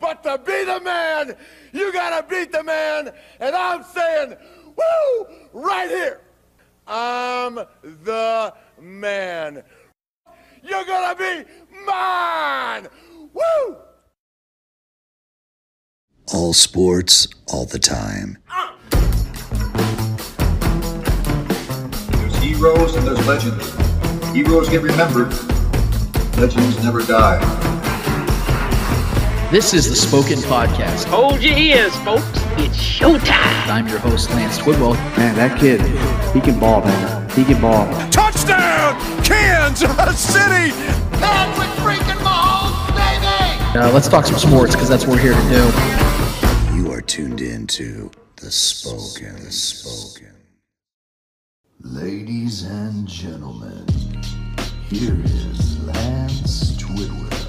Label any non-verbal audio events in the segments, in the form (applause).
But to be the man, you gotta beat the man. And I'm saying, woo, right here. I'm the man. You're gonna be mine. Woo! All sports, all the time. There's heroes and there's legends. Heroes get remembered. Legends never die. This is the Spoken Podcast. Hold your ears, folks. It's showtime. I'm your host, Lance Twidwell. Man, that kid, he can ball, man. He can ball. Touchdown, Kansas City! Patrick freaking Mahomes, baby! Uh, let's talk some sports because that's what we're here to do. You are tuned in to the Spoken. The Spoken. Ladies and gentlemen, here is Lance Twidwell.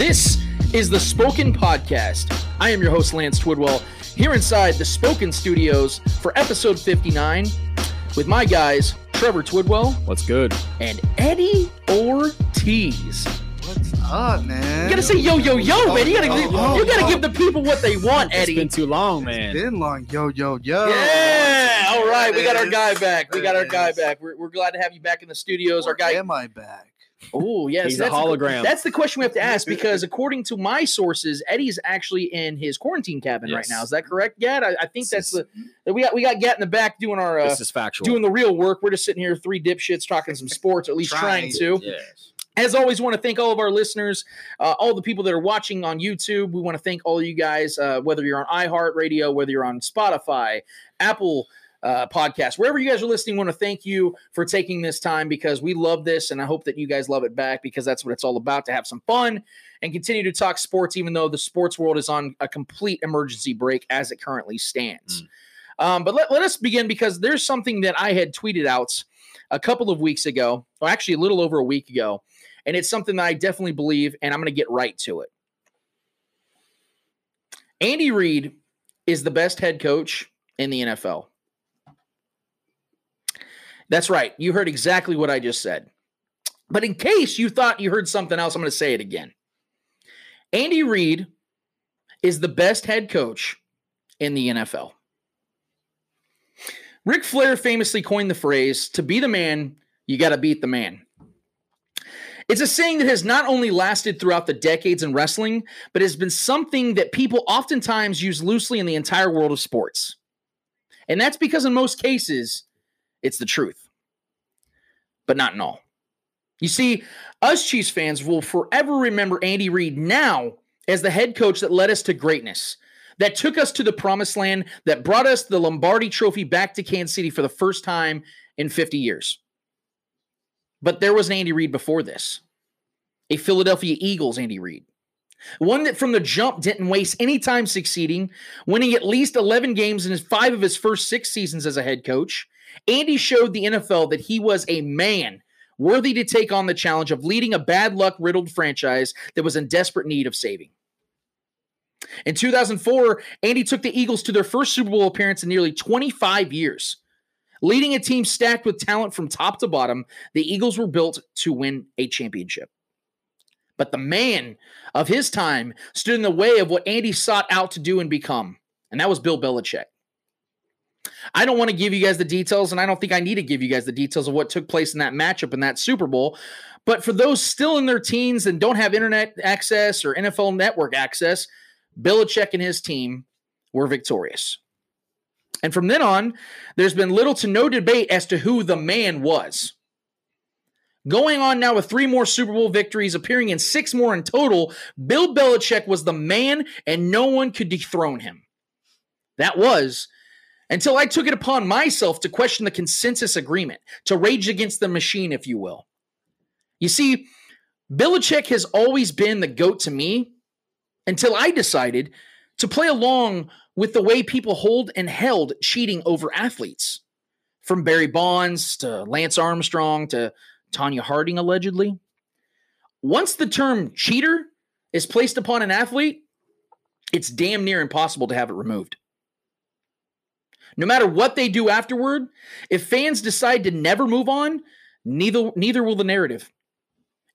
This is the Spoken Podcast. I am your host, Lance Twidwell, here inside the Spoken Studios for episode 59 with my guys, Trevor Twidwell What's good? and Eddie Ortiz. What's up, man? You gotta say yo yo yo, man. You gotta oh, oh, oh, you gotta oh. give the people what they want, It's Eddie. been too long, man. Been long, yo, yo, yo. Yeah, all right. We got our guy is. back. We There got our it guy is. back. We're, we're glad to have you back in the studios. Our guy. am I back? Oh, yes. He's a that's the- hologram. that's the question we have to ask (laughs) because, according to my sources, Eddie's actually in his quarantine cabin right now. Is that correct, Gat? I, I think This that's the we got. We got Gat in the back doing our uh, this is factual. doing the real work. We're just sitting here, three dipshits, talking some sports, or at least trying, Trying. to. yes. As always, want to thank all of our listeners, uh, all the people that are watching on YouTube. We want to thank all of you guys, uh, whether you're on iHeartRadio, whether you're on Spotify, Apple uh, Podcast, wherever you guys are listening. Want to thank you for taking this time because we love this, and I hope that you guys love it back because that's what it's all about to have some fun and continue to talk sports, even though the sports world is on a complete emergency brake as it currently stands. Um, but let, let us begin because there's something that I had tweeted out a couple of weeks ago, or actually a little over a week ago, and it's something that I definitely believe, and I'm going to get right to it. Andy Reid is the best head coach in the NFL. That's right. You heard exactly what I just said. But in case you thought you heard something else, I'm going to say it again. Andy Reid is the best head coach in the NFL. Ric Flair famously coined the phrase to be the man, you got to beat the man. It's a saying that has not only lasted throughout the decades in wrestling, but has been something that people oftentimes use loosely in the entire world of sports. And that's because in most cases, it's the truth, but not in all. You see, us Chiefs fans will forever remember Andy Reid now as the head coach that led us to greatness, that took us to the promised land, that brought us the Lombardi trophy back to Kansas City for the first time in 50 years. But there was an Andy Reid before this, a Philadelphia Eagles Andy Reid. One that from the jump didn't waste any time succeeding, winning at least 11 games in five of his first six seasons as a head coach. Andy showed the NFL that he was a man worthy to take on the challenge of leading a bad luck riddled franchise that was in desperate need of saving. In 2004, Andy took the Eagles to their first Super Bowl appearance in nearly 25 years. Leading a team stacked with talent from top to bottom, the Eagles were built to win a championship. But the man of his time stood in the way of what Andy sought out to do and become, and that was Bill Belichick. I don't want to give you guys the details, and I don't think I need to give you guys the details of what took place in that matchup in that Super Bowl. But for those still in their teens and don't have internet access or NFL network access, Belichick and his team were victorious. And from then on, there's been little to no debate as to who the man was. Going on now with three more Super Bowl victories, appearing in six more in total, Bill Belichick was the man and no one could dethrone him. That was until I took it upon myself to question the consensus agreement, to rage against the machine, if you will. You see, Belichick has always been the GOAT to me until I decided to play along with the way people hold and held cheating over athletes. From Barry Bonds to Lance Armstrong to Tonya Harding, allegedly. Once the term cheater is placed upon an athlete, it's damn near impossible to have it removed. No matter what they do afterward, if fans decide to never move on, neither neither will the narrative.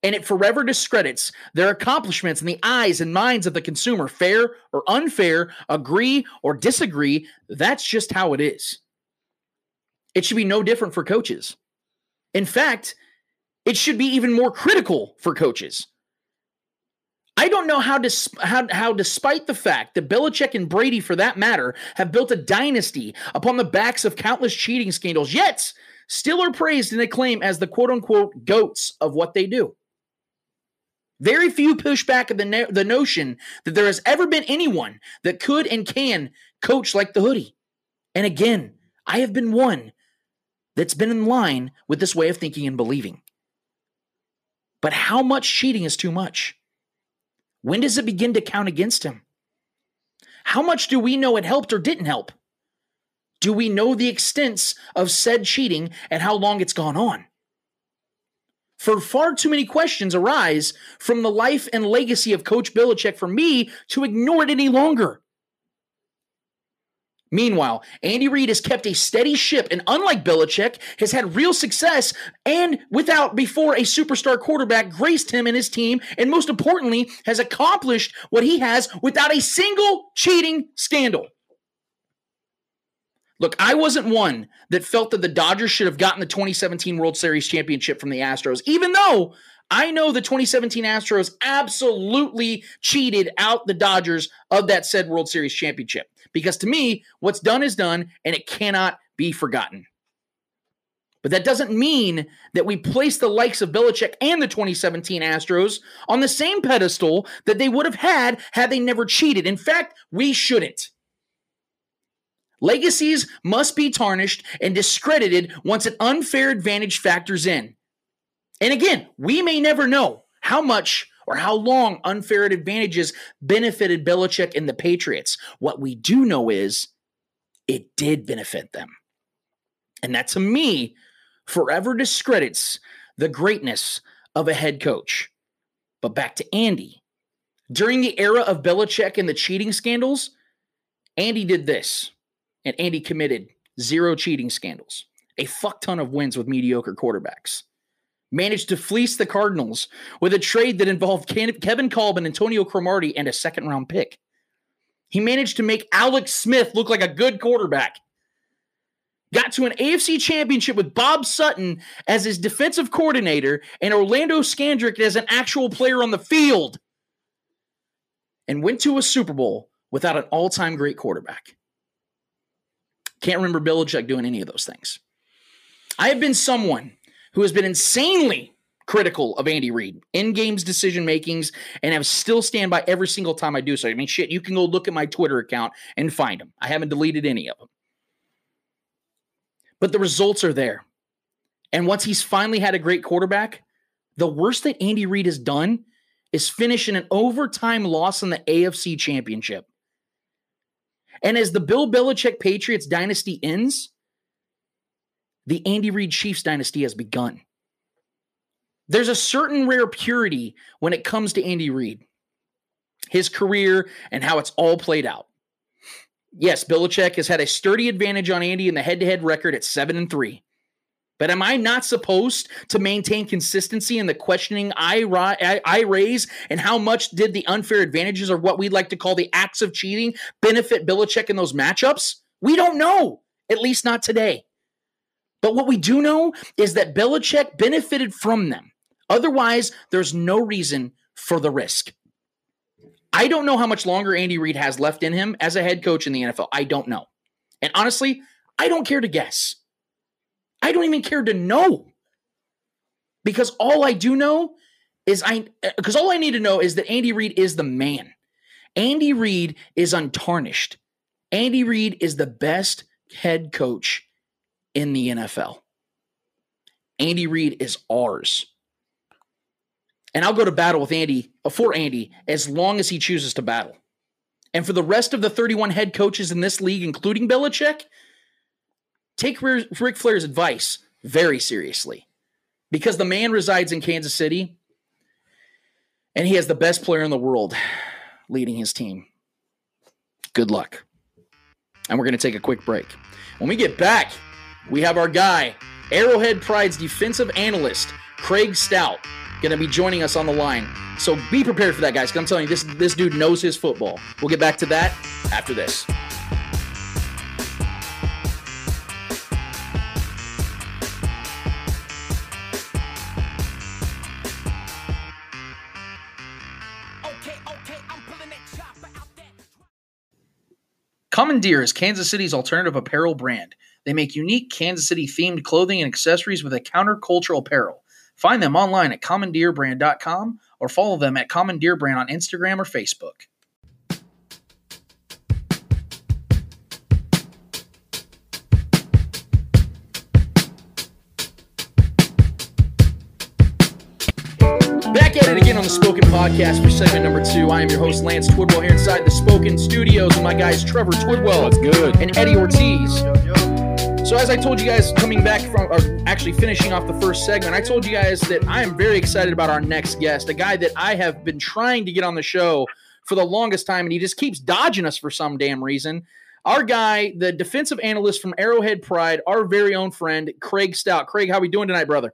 and it forever discredits their accomplishments in the eyes and minds of the consumer, fair or unfair, agree or disagree. That's just how it is. It should be no different for coaches. In fact, it should be even more critical for coaches. I don't know how, dis- how, how, despite the fact that Belichick and Brady, for that matter, have built a dynasty upon the backs of countless cheating scandals, yet still are praised and acclaimed as the quote unquote goats of what they do. Very few push back at the, no- the notion that there has ever been anyone that could and can coach like the hoodie. And again, I have been one that's been in line with this way of thinking and believing. But how much cheating is too much? When does it begin to count against him? How much do we know it helped or didn't help? Do we know the extents of said cheating and how long it's gone on? For far too many questions arise from the life and legacy of Coach Belichick for me to ignore it any longer. Meanwhile, Andy Reid has kept a steady ship and, unlike Belichick, has had real success and without before a superstar quarterback graced him and his team, and most importantly, has accomplished what he has without a single cheating scandal. Look, I wasn't one that felt that the Dodgers should have gotten the 2017 World Series championship from the Astros, even though I know the 2017 Astros absolutely cheated out the Dodgers of that said World Series championship. Because to me, what's done is done and it cannot be forgotten. But that doesn't mean that we place the likes of Belichick and the 2017 Astros on the same pedestal that they would have had had they never cheated. In fact, we shouldn't. Legacies must be tarnished and discredited once an unfair advantage factors in. And again, we may never know how much or how long unfair advantages benefited Belichick and the Patriots. What we do know is it did benefit them. And that to me forever discredits the greatness of a head coach. But back to Andy. During the era of Belichick and the cheating scandals, Andy did this, and Andy committed zero cheating scandals, a fuck ton of wins with mediocre quarterbacks managed to fleece the Cardinals with a trade that involved Kevin Colbin, Antonio Cromartie, and a second round pick. He managed to make Alex Smith look like a good quarterback. Got to an AFC championship with Bob Sutton as his defensive coordinator and Orlando Scandrick as an actual player on the field. And went to a Super Bowl without an all time great quarterback. Can't remember Belichick doing any of those things. I have been someone who has been insanely critical of Andy Reid in games decision makings and have still stand by every single time I do so. I mean, shit, you can go look at my Twitter account and find them. I haven't deleted any of them. But the results are there. And once he's finally had a great quarterback, the worst that Andy Reid has done is finish in an overtime loss in the AFC championship. And as the Bill Belichick Patriots dynasty ends, the Andy Reid Chiefs dynasty has begun. There's a certain rare purity when it comes to Andy Reid, his career, and how it's all played out. Yes, Belichick has had a sturdy advantage on Andy in the head to head record at 7 and 3. But am I not supposed to maintain consistency in the questioning I, I, raise? And how much did the unfair advantages, or what we'd like to call the acts of cheating, benefit Belichick in those matchups? We don't know, at least not today. But what we do know is that Belichick benefited from them. Otherwise, there's no reason for the risk. I don't know how much longer Andy Reid has left in him as a head coach in the NFL. I don't know. And honestly, I don't care to guess. I don't even care to know. Because all I do know is I because all I need to know is that Andy Reid is the man. Andy Reid is untarnished. Andy Reid is the best head coach in the NFL. Andy Reid is ours. And I'll go to battle with Andy, uh, for Andy, as long as he chooses to battle. And for the rest of the 31 head coaches in this league, including Belichick, take Ric Flair's advice very seriously because the man resides in Kansas City and he has the best player in the world leading his team. Good luck. And we're going to take a quick break. When we get back, we have our guy, Arrowhead Pride's defensive analyst, Craig Stout. going to be joining us on the line. So be prepared for that, guys. 'cause I'm telling you, this this dude knows his football. We'll get back to that after this. Commandeer is Kansas City's alternative apparel brand. They make unique Kansas City themed clothing and accessories with a countercultural apparel. Find them online at commandeerbrand.com or follow them at Commandeer Brand on Instagram or Facebook. Back at it again on the Spoken Podcast for segment number two. I am your host, Lance Twidwell, here inside the Spoken Studios with my guys, Trevor Twidwell What's good? and Eddie Ortiz. So, as I told you guys coming back from, or actually finishing off the first segment, I told you guys that I am very excited about our next guest, a guy that I have been trying to get on the show for the longest time, and he just keeps dodging us for some damn reason. Our guy, the defensive analyst from Arrowhead Pride, our very own friend, Craig Stout. Craig, how are we doing tonight, brother?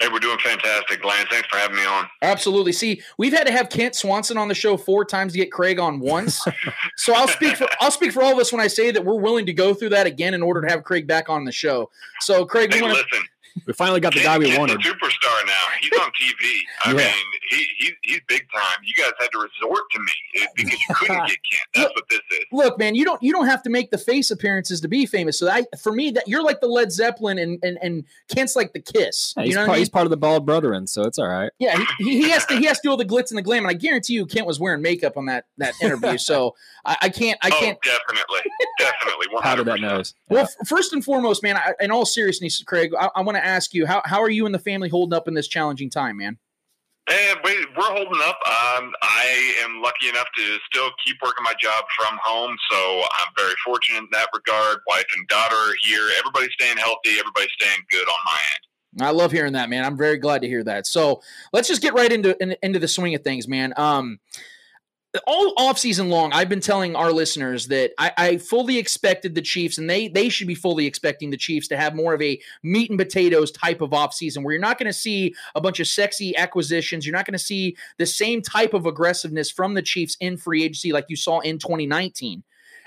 Hey, we're doing fantastic, Lance. Thanks for having me on. Absolutely. See, we've had to have Kent Swanson on the show four times to get Craig on once. so I'll speak for I'll speak for all of us when I say that we're willing to go through that again in order to have Craig back on the show. So Craig, we want to listen, We finally got the guy we Kent's wanted. a superstar now. He's on TV. I Yeah. mean, he, he he's big time. You guys had to resort to me eh, because you couldn't get Kent. (laughs) That's what this is. look, man. You don't you don't have to make the face appearances to be famous. So I for me that you're like the Led Zeppelin and and, and Kent's like the Kiss. Yeah, you he's, know part, I mean? he's part of the bald brethren, so it's all right. Yeah, he, he- he has to he has to do all the glitz and the glam, and I guarantee you Kent was wearing makeup on that that interview. So I, I can't I can't Oh, definitely, definitely. 100%. (laughs) Powder that nose. Well, f- first and foremost, man, I, in all seriousness, Craig, I, I want to ask you how, how are you and the family holding up in this challenging time, man? And we, we're holding up. Um, I am lucky enough to still keep working my job from home, so I'm very fortunate in that regard. Wife and daughter are here. Everybody's staying healthy. Everybody's staying good on my end. I love hearing that, man. I'm very glad to hear that. So let's just get right into in, into the swing of things, man. Um, all off season long, I've been telling our listeners that I, I fully expected the Chiefs, and they they should be fully expecting the Chiefs to have more of a meat and potatoes type of off season, where you're not going to see a bunch of sexy acquisitions. You're not going to see the same type of aggressiveness from the Chiefs in free agency like you saw in 2019.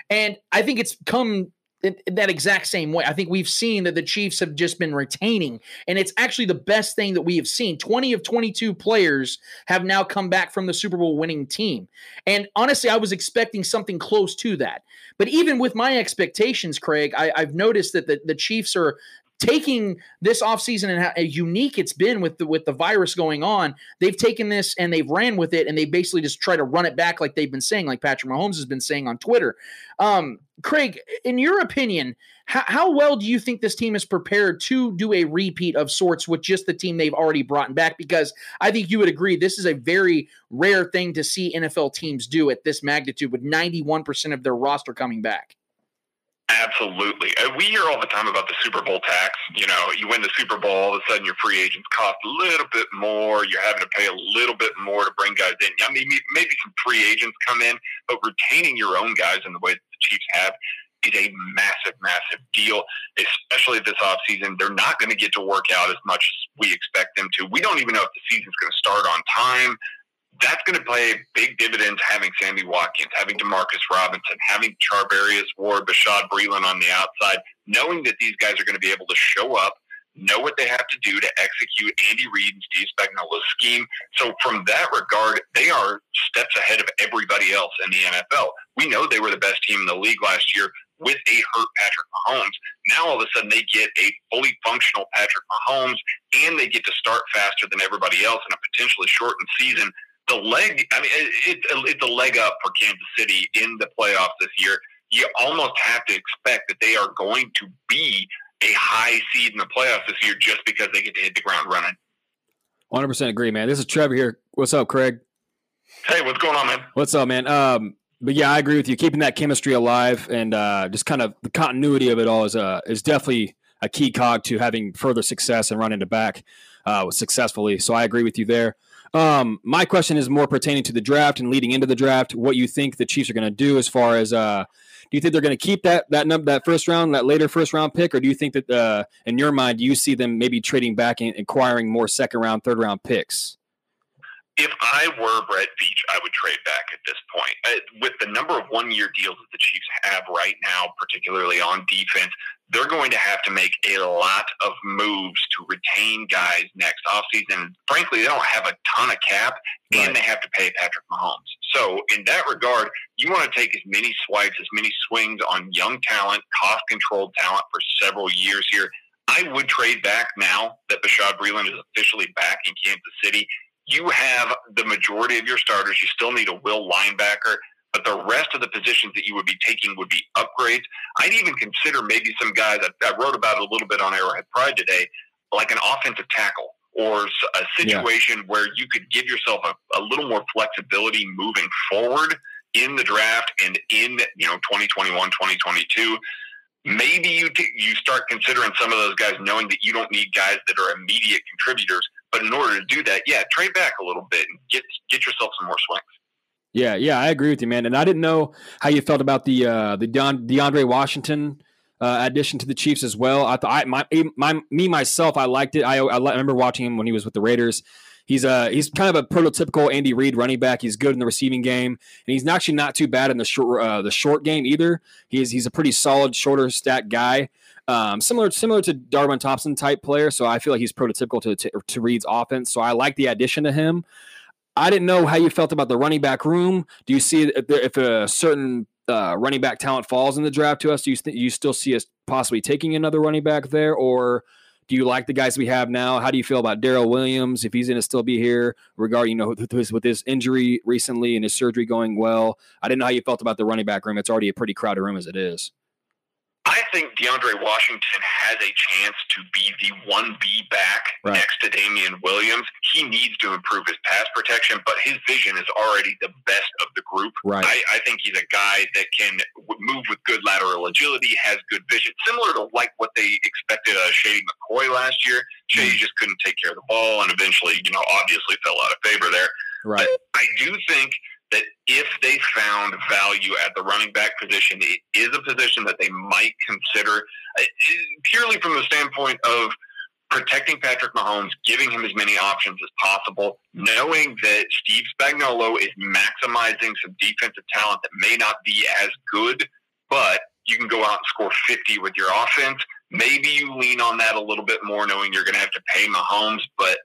And I think it's come that exact same way. I think we've seen that the Chiefs have just been retaining, and it's actually the best thing that we have seen. 20 of 22 players have now come back from the Super Bowl winning team. And honestly, I was expecting something close to that. But even with my expectations, Craig, I, I've noticed that the, the Chiefs are taking this offseason and how unique it's been with the with the virus going on they've taken this and they've ran with it and they basically just try to run it back like they've been saying like patrick mahomes has been saying on twitter. Um, craig in your opinion how, how well do you think this team is prepared to do a repeat of sorts with just the team they've already brought back? Because i think you would agree this is a very rare thing to see nfl teams do at this magnitude with 91% of their roster coming back Absolutely. Uh, We hear all the time about the Super Bowl tax. You know, you win the Super Bowl, all of a sudden your free agents cost a little bit more. You're having to pay a little bit more to bring guys in. I mean, maybe some free agents come in, but retaining your own guys in the way that the Chiefs have is a massive, massive deal, especially this offseason. They're not going to get to work out as much as we expect them to. We don't even know if the season's going to start on time that's going to play big dividends having Sammy Watkins, having Demarcus Robinson, having Charvarius Ward, Bashaud Breeland on the outside, knowing that these guys are going to be able to show up, know what they have to do to execute Andy Reid and Steve Spagnuolo's scheme. So from that regard, they are steps ahead of everybody else in the NFL. We know they were the best team in the league last year with a hurt Patrick Mahomes. Now all of a sudden they get a fully functional Patrick Mahomes and they get to start faster than everybody else in a potentially shortened season the leg, I mean, it, it, it's a leg up for Kansas City in the playoffs this year. You almost have to expect that they are going to be a high seed in the playoffs this year just because they get to hit the ground running. 100% agree, man. This is Trevor here. What's up, Craig? Hey, what's going on, man? What's up, man? Um, but yeah, I agree with you. Keeping that chemistry alive and uh, just kind of the continuity of it all is uh, is definitely a key cog to having further success and running it back uh, successfully. So I agree with you there. Um, my question is more pertaining to the draft and leading into the draft. What you think the Chiefs are going to do as far as uh, do you think they're going to keep that that number that first round that later first round pick, or do you think that uh, in your mind you see them maybe trading back and acquiring more second round, third round picks? if I were Brett Veach, I would trade back at this point. Uh, with the number of one year deals that the Chiefs have right now, particularly on defense, they're going to have to make a lot of moves to retain guys next offseason. Frankly, they don't have a ton of cap Right. and they have to pay Patrick Mahomes. So, in that regard, you want to take as many swipes, as many swings on young talent, cost controlled talent for several years here. I would trade back now that Bashaud Breeland is officially back in Kansas City you have the majority of your starters. You still need a will linebacker, but the rest of the positions that you would be taking would be upgrades. I'd even consider maybe some guys. I, I wrote about a little bit on Arrowhead Pride today, like an offensive tackle or a situation where you could give yourself a, a little more flexibility moving forward in the draft and in you know 2021 2022 maybe you t- you start considering some of those guys knowing that you don't need guys that are immediate contributors but in order to do that yeah trade back a little bit and get get yourself some more swings Yeah, yeah, I agree with you, man. And I didn't know how you felt about the uh, the Deon- DeAndre Washington uh, addition to the Chiefs as well. I thought I, my, my me myself, I liked it. I, I li- remember watching him when he was with the Raiders. He's uh he's kind of a prototypical Andy Reid running back. He's good in the receiving game, and he's actually not too bad in the short uh, the short game either. He's he's a pretty solid shorter stat guy. Um, similar similar to Darwin Thompson type player, so I feel like he's prototypical to, to to Reid's offense. So I like the addition to him. I didn't know how you felt about the running back room. Do you see if, there, if a certain uh, running back talent falls in the draft to us? Do you th- you still see us possibly taking another running back there, or do you like the guys we have now? How do you feel about Darrel Williams if he's going to still be here? Regarding you know with his, with his injury recently and his surgery going well, I didn't know how you felt about the running back room. It's already a pretty crowded room as it is. I think DeAndre Washington has a chance to be the 1B back Right. next to Damien Williams. He needs to improve his pass protection, but his vision is already the best of the group. Right. I, I think he's a guy that can move with good lateral agility, has good vision, similar to like what they expected of Shady McCoy last year. Shady Mm. just couldn't take care of the ball and eventually, you know, obviously fell out of favor there. Right. I do think that if they found value at the running back position, it is a position that they might consider uh, purely from the standpoint of protecting Patrick Mahomes, giving him as many options as possible, knowing that Steve Spagnuolo is maximizing some defensive talent that may not be as good, but you can go out and score 50 with your offense. Maybe you lean on that a little bit more, knowing you're going to have to pay Mahomes, but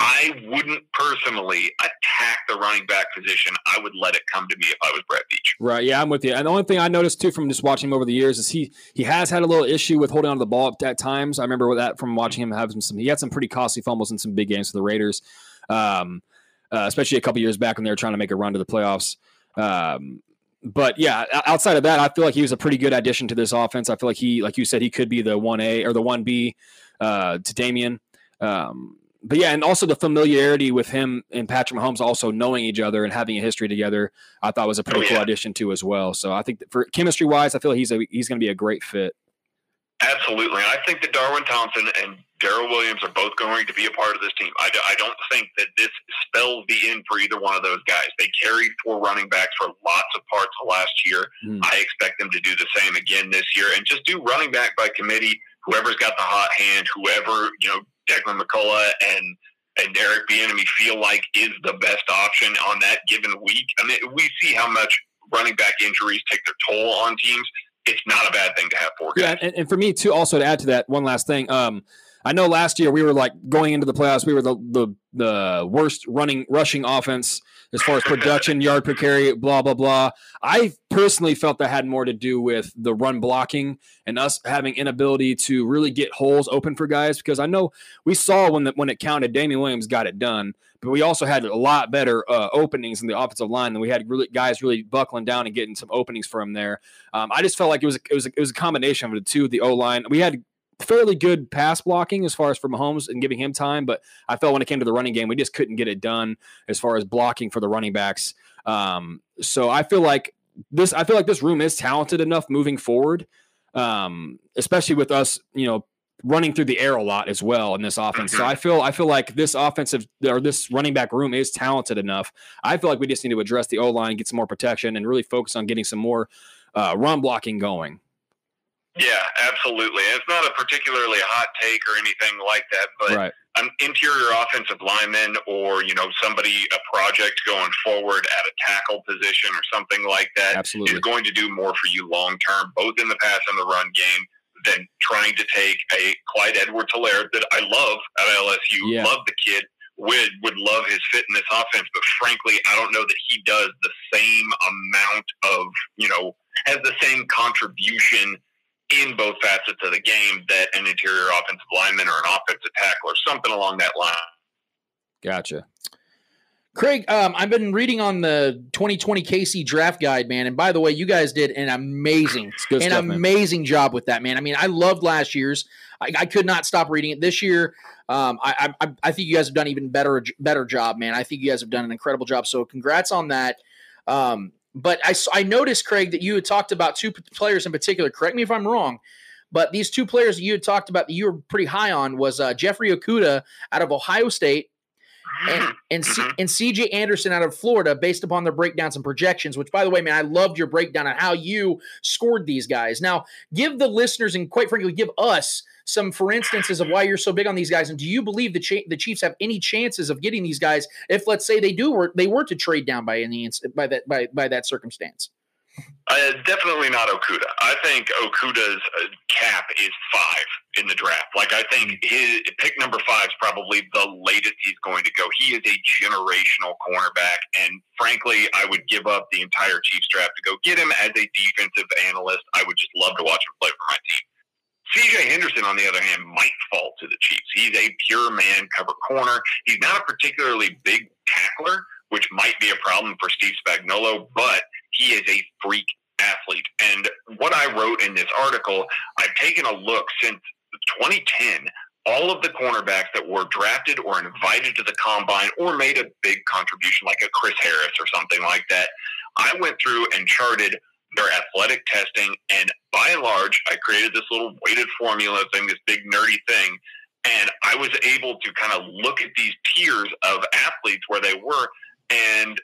I wouldn't personally attack the running back position. I would let it come to me if I was Brett Veach. Right. Yeah, I'm with you. And the only thing I noticed too from just watching him over the years is he he has had a little issue with holding on to the ball at, times. I remember that from watching him have some. He had some pretty costly fumbles in some big games for the Raiders, um, uh, especially a couple years back when they were trying to make a run to the playoffs. Um, but yeah, outside of that, I feel like he was a pretty good addition to this offense. I feel like he, like you said, he could be the one A or the one B uh, to Damien. Um, but yeah, and also the familiarity with him and Patrick Mahomes also knowing each other and having a history together, I thought was a pretty Oh, cool yeah. addition too as well. So I think that for chemistry wise, I feel like he's a, he's going to be a great fit. Absolutely. And I think that Darwin Thompson and Darrel Williams are both going to be a part of this team. I don't think that this spells the end for either one of those guys. They carried four running backs for lots of parts of last year. Hmm. I expect them to do the same again this year and just do running back by committee. Whoever's got the hot hand, whoever, you know, Deland McCullough and and Eric Bieniemy feel like is the best option on that given week. I mean, we see how much running back injuries take their toll on teams. It's not a bad thing to have four guys. Yeah, and, and for me too, also to add to that, one last thing. Um, I know last year we were like going into the playoffs, we were the the, the worst running rushing offense as far as production, yard per carry, blah blah blah. I personally felt that had more to do with the run blocking and us having inability to really get holes open for guys because I know we saw when the, when it counted, Damien Williams got it done, but we also had a lot better uh, openings in the offensive line than we had really guys really buckling down and getting some openings for from there. Um, I just felt like it was it was it was a combination of the two. The O line, we had fairly good pass blocking as far as for Mahomes and giving him time, but I felt when it came to the running game, we just couldn't get it done as far as blocking for the running backs. Um, so I feel like this. I feel like this room is talented enough moving forward, um, especially with us, you know, running through the air a lot as well in this offense. So I feel I feel like this offensive or this running back room is talented enough. I feel like we just need to address the O line, get some more protection, and really focus on getting some more uh, run blocking going. Yeah, absolutely. And it's not a particularly hot take or anything like that, but right. an interior offensive lineman or, you know, somebody, a project going forward at a tackle position or something like that is Absolutely. going to do more for you long term, both in the pass and the run game, than trying to take a Clyde Edwards Helaire that I love at LSU. Yeah. Love the kid. Would would love his fit in this offense, but frankly, I don't know that he does the same amount of, you know, has the same contribution in both facets of the game that an interior offensive lineman or an offensive tackle or something along that line. Gotcha. Craig, um, I've been reading on the 2020 KC draft guide, man. And by the way, you guys did an amazing, It's an stuff, man. amazing job with that, man. I mean, I loved last year's. I, I could not stop reading it this year. Um, I, I, I think you guys have done even better, better job, man. I think you guys have done an incredible job. So, congrats on that. Um, but I, I noticed, Craig, that you had talked about two players in particular. Correct me if I'm wrong, but these two players you had talked about that you were pretty high on was uh, Jeffrey Okudah out of Ohio State and and, C- Mhm. and CJ Henderson out of Florida, based upon their breakdowns and projections. Which, by the way, man, I loved your breakdown on how you scored these guys. Now, give the listeners and quite frankly, give us some for instances of why you're so big on these guys. And do you believe the cha- the Chiefs have any chances of getting these guys if, let's say, they do or they were to trade down by any by that by by that circumstance? Uh, definitely not Okudah. I think Okudah's uh, cap is five in the draft. Like I think his pick number five is probably the latest he's going to go. He is a generational cornerback, and frankly, I would give up the entire Chiefs draft to go get him as a defensive analyst. I would just love to watch him play for my team. CJ Henderson, on the other hand, might fall to the Chiefs. He's a pure man cover corner. He's not a particularly big tackler, which might be a problem for Steve Spagnuolo, but he is a freak athlete. And what I wrote in this article, I've taken a look since 2010. All of the cornerbacks that were drafted or invited to the combine or made a big contribution, like a Chris Harris or something like that, I went through and charted their athletic testing. And by and large, I created this little weighted formula thing, this big nerdy thing. And I was able to kind of look at these tiers of athletes where they were. And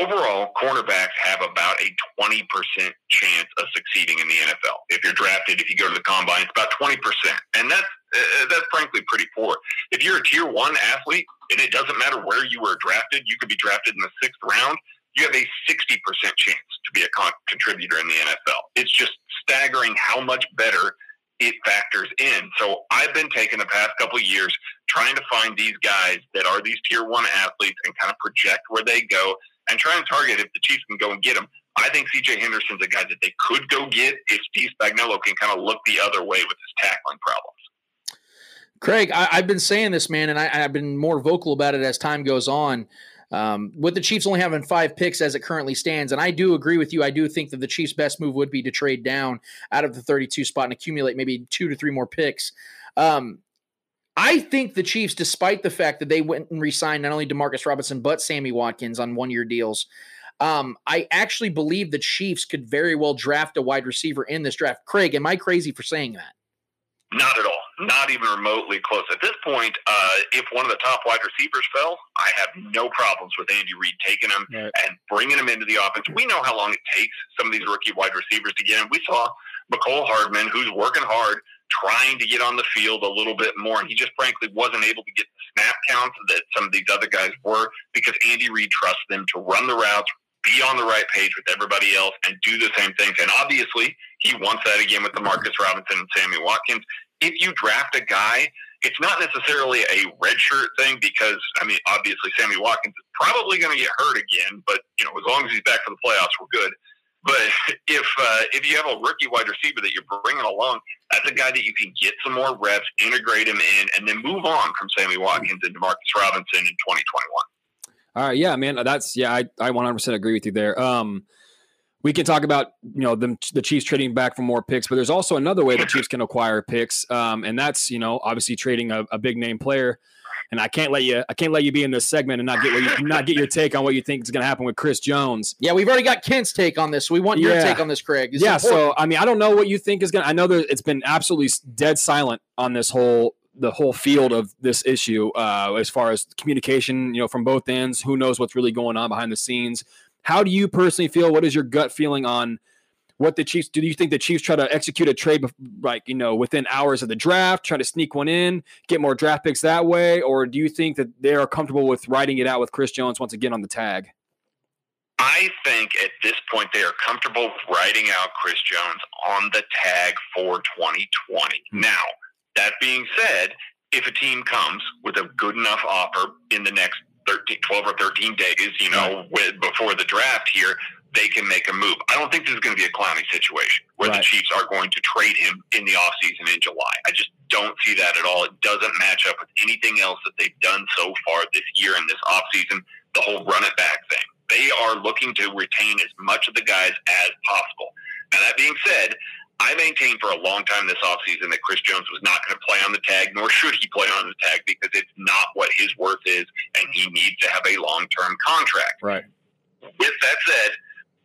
overall, cornerbacks have about a 20% chance of succeeding in the NFL. If you're drafted, if you go to the combine, it's about 20%. And that's, uh, that's frankly pretty poor. If you're a tier one athlete, and it doesn't matter where you were drafted, you could be drafted in the sixth round, you have a 60% chance to be a con- contributor in the NFL. It's just staggering how much better it factors in. So I've been taking the past couple years trying to find these guys that are these tier one athletes and kind of project where they go and try and target if the Chiefs can go and get him. I think CJ Henderson's a guy that they could go get if Steve Spagnuolo can kind of look the other way with his tackling problems. Craig, I, I've been saying this, man, and I, I've been more vocal about it as time goes on. Um, with the Chiefs only having five picks as it currently stands, and I do agree with you. I do think that the Chiefs' best move would be to trade down out of the 32 spot and accumulate maybe two to three more picks. Um, I think the Chiefs, despite the fact that they went and re-signed not only Demarcus Robinson but Sammy Watkins on one-year deals, um, I actually believe the Chiefs could very well draft a wide receiver in this draft. Craig, am I crazy for saying that? Not at all. Not even remotely close. At this point, uh, if one of the top wide receivers fell, I have no problems with Andy Reid taking him Right. and bringing him into the offense. We know how long it takes some of these rookie wide receivers to get in. We saw Mecole Hardman, who's working hard, trying to get on the field a little bit more, and he just frankly wasn't able to get the snap counts that some of these other guys were because Andy Reid trusts them to run the routes, be on the right page with everybody else, and do the same things. And obviously, he wants that again with Demarcus Robinson and Sammy Watkins. If you draft a guy, it's not necessarily a redshirt thing because I mean, obviously, Sammy Watkins is probably going to get hurt again, but you know, as long as he's back for the playoffs, we're good. But if uh, if you have a rookie wide receiver that you're bringing along, that's a guy that you can get some more reps, integrate him in, and then move on from Sammy Watkins and Demarcus Robinson in 2021. All right, yeah, man, that's yeah, I I 100% agree with you there. Um, we can talk about you know the Chiefs trading back for more picks, but there's also another way the Chiefs can acquire picks, um, and that's you know obviously trading a, a big name player. And I can't let you I can't let you be in this segment and not get what you, not get your take on what you think is going to happen with Chris Jones. Yeah, we've already got Kent's take on this. So we want your Yeah. take on this, Craig. Is yeah, important. so I mean, I don't know what you think is going. to I know that it's been absolutely dead silent on this whole the whole field of this issue uh, as far as communication, you know, from both ends. Who knows what's really going on behind the scenes? How do you personally feel? What is your gut feeling on what the Chiefs? Do you think the Chiefs try to execute a trade, like you know, within hours of the draft, try to sneak one in, get more draft picks that way, or do you think that they are comfortable with writing it out with Chris Jones once again on the tag? I think at this point they are comfortable with writing out Chris Jones on the tag for 2020. Hmm. Now, that being said, if a team comes with a good enough offer in the next 13, 12 or 13 days, you know, with, before the draft here, they can make a move. I don't think this is going to be a Clowney situation where Right. the Chiefs are going to trade him in the offseason in July. I just don't see that at all. It doesn't match up with anything else that they've done so far this year in this offseason, the whole run it back thing. They are looking to retain as much of the guys as possible. Now, that being said, I maintained for a long time this offseason that Chris Jones was not going to play on the tag, nor should he play on the tag because it's not what his worth is, and he needs to have a long term contract. Right. With that said,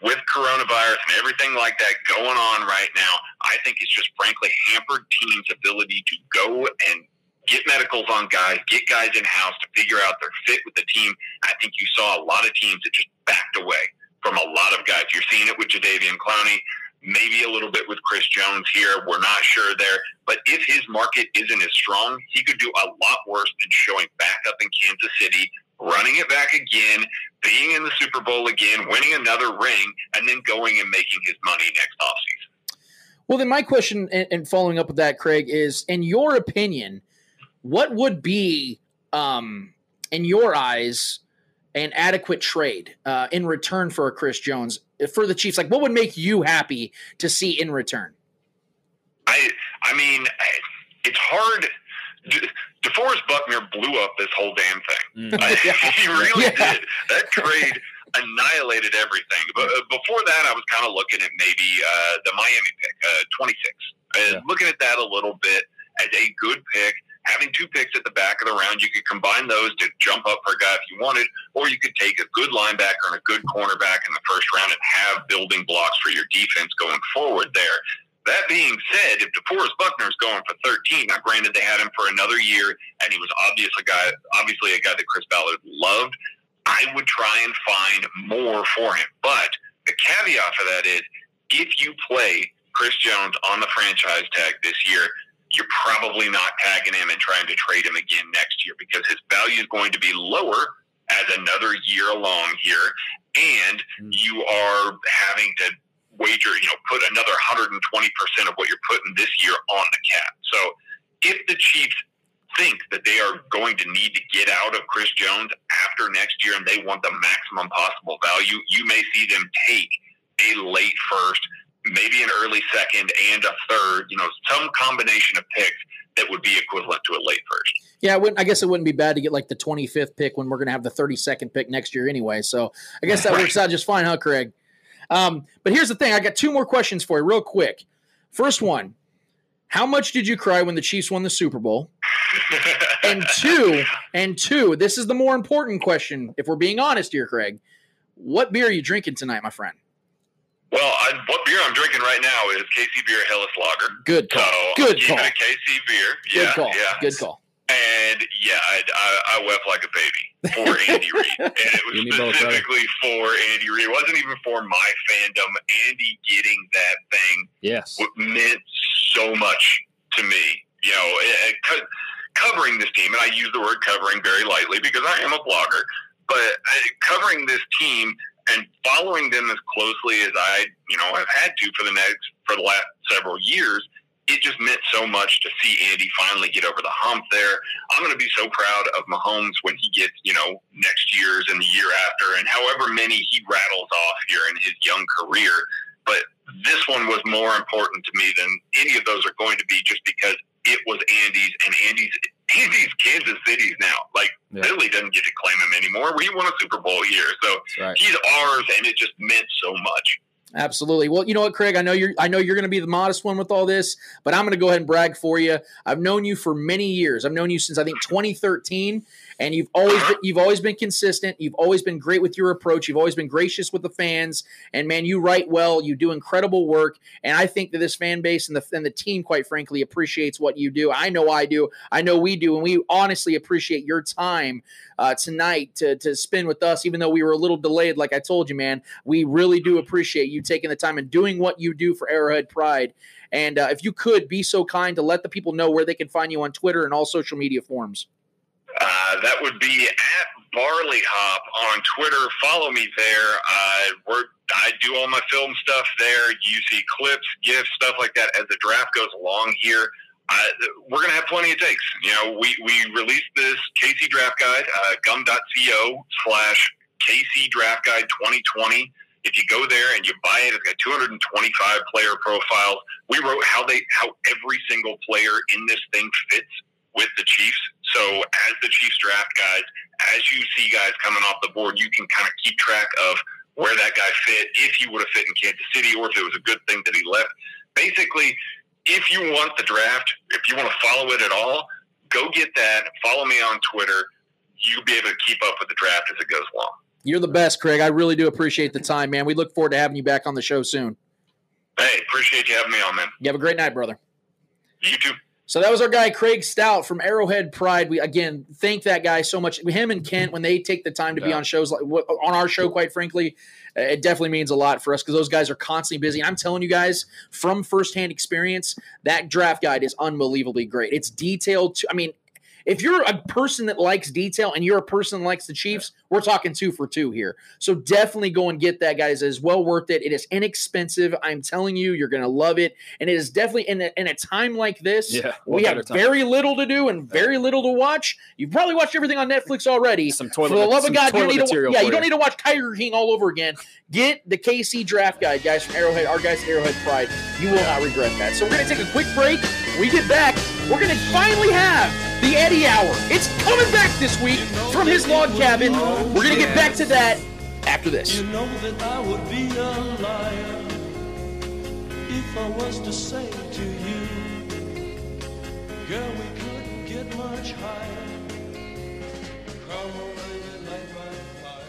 with coronavirus and everything like that going on right now, I think it's just frankly hampered teams' ability to go and get medicals on guys, get guys in house to figure out their fit with the team. I think you saw a lot of teams that just backed away from a lot of guys. You're seeing it with Jadeveon Clowney, maybe a little bit with Chris Jones here. We're not sure there. But if his market isn't as strong, he could do a lot worse than showing back up in Kansas City, running it back again, being in the Super Bowl again, winning another ring, and then going and making his money next offseason. Well, then my question, and, following up with that, Craig, is in your opinion, what would be, um, in your eyes, an adequate trade uh, in return for a Chris Jones for the Chiefs? Like, what would make you happy to see in return? I I mean, it's hard. De- DeForest Buckner blew up this whole damn thing. I- (laughs) he (laughs) really Yeah. did. That trade annihilated everything. But uh, before that, I was kind of looking at maybe uh, the Miami pick, uh, 26. Uh, Looking at that a little bit as a good pick. Having two picks at the back of the round, you could combine those to jump up for a guy if you wanted, or you could take a good linebacker and a good cornerback in the first round and have building blocks for your defense going forward there. That being said, if DeForest Buckner's going for 13, now granted they had him for another year, and he was obviously a guy, obviously a guy that Chris Ballard loved. I would try and find more for him. But the caveat for that is, if you play Chris Jones on the franchise tag this year, you're probably not tagging him and trying to trade him again next year because his value is going to be lower as another year along here, and hmm. you are having to wager, you know, put another 120% of what you're putting this year on the cap. So if the Chiefs think that they are going to need to get out of Chris Jones after next year and they want the maximum possible value, you may see them take a late first, maybe an early second, and a third, you know, some combination of picks that would be equivalent to a late first. Yeah, I, I guess it wouldn't be bad to get like the 25th pick when we're going to have the 32nd pick next year anyway. So I guess that (laughs) works out just fine, huh, Craig? Um, but here's the thing I got two more questions for you, real quick. First one How much did you cry when the Chiefs won the Super Bowl? (laughs) And two, and two, this is the more important question, if we're being honest here, Craig. What beer are you drinking tonight, my friend? Well, I, what beer I'm drinking right now is KC Beer Helles Lager. Good call. So Good call. KC Beer. Good call. yeah. Good call. And yeah, I, I, I wept like a baby for Andy Reid, (laughs) and it was and me both, specifically for Andy Reid. It wasn't even for my fandom. Andy getting that thing Yes. what meant so much to me. You know, it, it, co- covering this team, and I use the word covering very lightly because I am a blogger, but uh, covering this team and following them as closely as I, you know, have had to for the next for the last several years, it just meant so much to see Andy finally get over the hump there. I'm going to be so proud of Mahomes when he gets, you know, next year's and the year after, and however many he rattles off here in his young career. But this one was more important to me than any of those are going to be, just because it was Andy's and Andy's Andy's Kansas City's now. Like Yeah. Philly doesn't get to claim him anymore. We won a Super Bowl here, so right. he's ours, and it just meant so much. Absolutely. Well, you know what, Craig? I know you're. I know you're going to be the modest one with all this, but I'm going to go ahead and brag for you. I've known you for many years. I've known you since I think 2013, and you've always been, you've always been consistent. You've always been great with your approach. You've always been gracious with the fans, and man, you write well. You do incredible work, and I think that this fan base and the and the team, quite frankly, appreciates what you do. I know I do. I know we do, and we honestly appreciate your time uh, tonight to to spend with us, even though we were a little delayed. Like I told you, man, we really do appreciate you taking the time and doing what you do for Arrowhead Pride. And uh, if you could be so kind to let the people know where they can find you on Twitter and all social media forms. Uh, that would be at Barley Hop on Twitter. Follow me there. Uh, I do all my film stuff there. You see clips, gifs, stuff like that as the draft goes along here. Uh, we're going to have plenty of takes. You know, we, we released this KC Draft Guide, uh, gum.co slash KC Draft Guide 2020. If you go there and you buy it, it's got 225 player profiles. We wrote how they how every single player in this thing fits with the Chiefs. So as the Chiefs draft guys, as you see guys coming off the board, you can kind of keep track of where that guy fit, if he would have fit in Kansas City, or if it was a good thing that he left. Basically, if you want the draft, if you want to follow it at all, go get that. Follow me on Twitter. You'll be able to keep up with the draft as it goes along. You're the best, Craig. I really do appreciate the time, man. We look forward to having you back on the show soon. Hey, appreciate you having me on, man. You have a great night, brother. You too. So that was our guy Craig Stout from Arrowhead Pride. We again thank that guy so much. Him and Kent when they take the time to be on shows like on our show, quite frankly, it definitely means a lot for us because those guys are constantly busy. I'm telling you guys from firsthand experience, that draft guide is unbelievably great. It's detailed. To, I mean, if you're a person that likes detail and you're a person that likes the Chiefs, we're talking two for two here. So definitely go and get that, guys. It is well worth it. It is inexpensive. I'm telling you, you're going to love it. And it is definitely in a, in a time like this, Yeah, we have time? very little to do and very little to watch. You've probably watched everything on Netflix already. Some For toilet, the love of God, you need to, material yeah, for you don't need to watch Tiger King all over again. Get the KC Draft Guide, guys, from Arrowhead, our guys at Arrowhead Pride. You will not regret that. So we're going to take a quick break. When we get back, we're going to finally have the Eddie Hour. It's coming back this week from his log cabin. We're going to get back to that after this. You know that I would be a liar if I was to say to you, girl, we couldn't get much higher. Come on, baby, light my fire.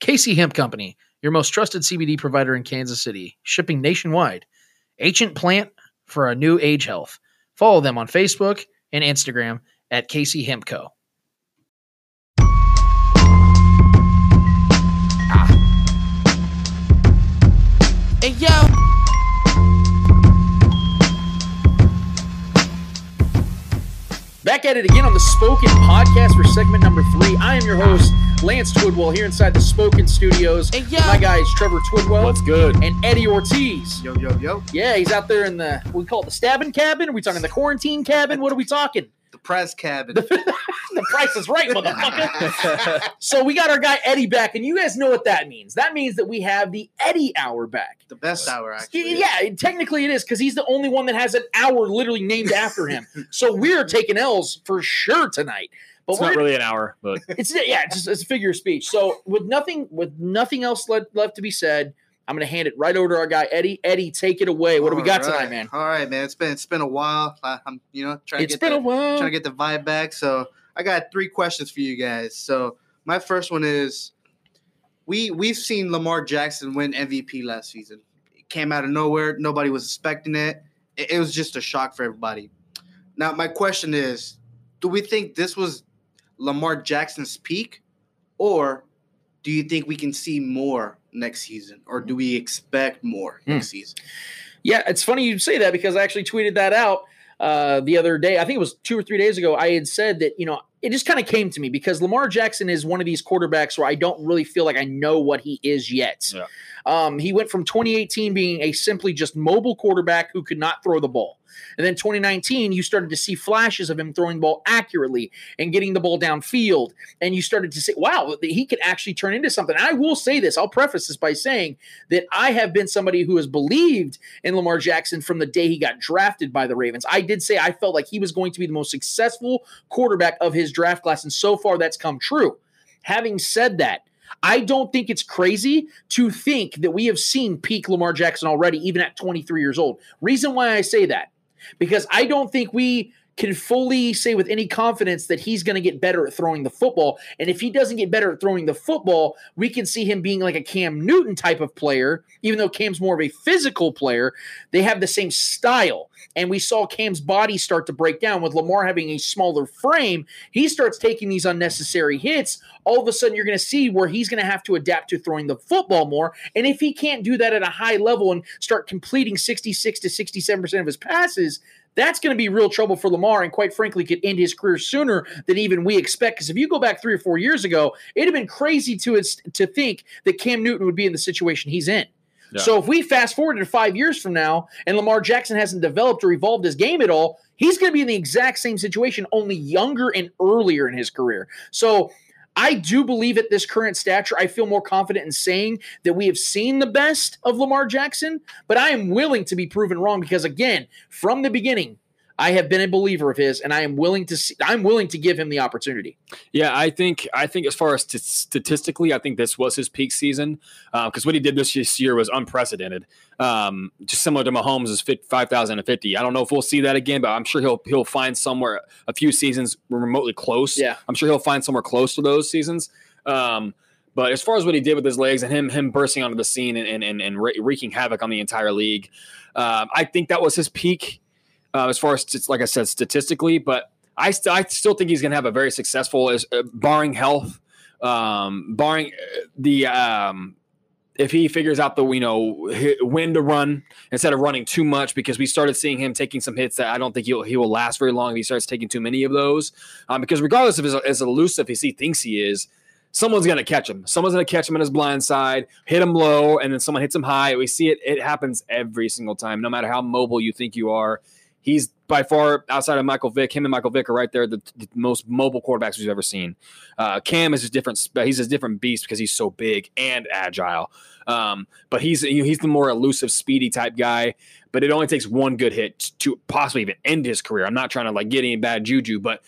KC Hemp Company, your most trusted CBD provider in Kansas City, shipping nationwide. Ancient plant for a new age health. Follow them on Facebook and Instagram at KC Hemp Co. Hey yo, Back at it again on the Spoken podcast for segment number three. I am your host, Lance Twidwell, here inside the Spoken Studios. Hey, yo. My guys, Trevor Twidwell What's good? and Eddie Ortiz. Yo, yo, yo. Yeah, he's out there in the we call it the stabbing cabin. Are we talking the quarantine cabin? What are we talking? The press cabin. (laughs) The price is right, motherfucker. (laughs) so we got our guy Eddie back, and you guys know what that means. That means that we have the Eddie hour back. the best hour, actually. Yeah, technically it is because he's the only one that has an hour literally named after him. (laughs) so we're taking L's for sure tonight. But It's not gonna- really an hour, but (laughs) it's yeah, it's just it's a figure of speech. So with nothing with nothing else left, left to be said, I'm gonna hand it right over to our guy Eddie. Eddie, take it away. What do we got All right. tonight, man? All right, man. It's been it's been a while. I, I'm you know trying It's to get been the, a while. trying to get the vibe back. So I got three questions for you guys. So my first one is, we we've seen Lamar Jackson win MVP last season. It came out of nowhere. Nobody was expecting it. It, it was just a shock for everybody. Now my question is, do we think this was Lamar Jackson's peak, or do you think we can see more next season, or do we expect more Hmm. next season? Yeah, it's funny you say that because I actually tweeted that out uh, the other day. I think it was two or three days ago. I had said that, you know, it just kind of came to me because Lamar Jackson is one of these quarterbacks where I don't really feel like I know what he is yet. Yeah. Um, he went from 2018 being a simply just mobile quarterback who could not throw the ball. And then 2019, you started to see flashes of him throwing the ball accurately and getting the ball downfield. And you started to say, wow, he could actually turn into something. And I will say this, I'll preface this by saying that I have been somebody who has believed in Lamar Jackson from the day he got drafted by the Ravens. I did say I felt like he was going to be the most successful quarterback of his draft class. And so far, that's come true. Having said that, I don't think it's crazy to think that we have seen peak Lamar Jackson already, even at 23 years old. Reason why I say that, because I don't think we can fully say with any confidence that he's going to get better at throwing the football. And if he doesn't get better at throwing the football, we can see him being like a Cam Newton type of player, even though Cam's more of a physical player. They have the same style. And we saw Cam's body start to break down with Lamar having a smaller frame. He starts taking these unnecessary hits. All of a sudden, you're going to see where he's going to have to adapt to throwing the football more. And if he can't do that at a high level and start completing 66 to 67% of his passes, that's going to be real trouble for Lamar, and quite frankly, could end his career sooner than even we expect. Because if you go back three or four years ago, it'd have been crazy to to think that Cam Newton would be in the situation he's in. Yeah. So if we fast forward to five years from now, and Lamar Jackson hasn't developed or evolved his game at all, he's going to be in the exact same situation, only younger and earlier in his career. So I do believe at this current stature, I feel more confident in saying that we have seen the best of Lamar Jackson, but I am willing to be proven wrong because again, from the beginning, I have been a believer of his and I am willing to see, I'm willing to give him the opportunity. Yeah, I think I think as far as st- statistically, I think this was his peak season because what he did this year was unprecedented. Um, just similar to Mahomes' fit five thousand and fifty. I don't know if we'll see that again, but I'm sure he'll he'll find somewhere a few seasons remotely close. Yeah. I'm sure he'll find somewhere close to those seasons. Um, but as far as what he did with his legs and him him bursting onto the scene and and, and, and wre- wreaking havoc on the entire league, um, I think that was his peak uh, as far as st- like I said statistically. But I st- I still think he's going to have a very successful, as uh, barring health, um, barring uh, the um, if he figures out the you know when to run instead of running too much because we started seeing him taking some hits that I don't think he'll he will last very long if he starts taking too many of those. Um, because regardless of as, as elusive as he thinks he is someone's going to catch him. Someone's going to catch him in his blind side hit him low and then someone hits him high. We see it it happens every single time no matter how mobile you think you are he's by far outside of Michael Vick. Him and Michael Vick are right there, the, the most mobile quarterbacks we've ever seen. Uh, Cam is a different. He's a different beast because he's so big and agile. Um, but he's he's the more elusive, speedy type guy. But it only takes one good hit to possibly even end his career. I'm not trying to like get any bad juju, but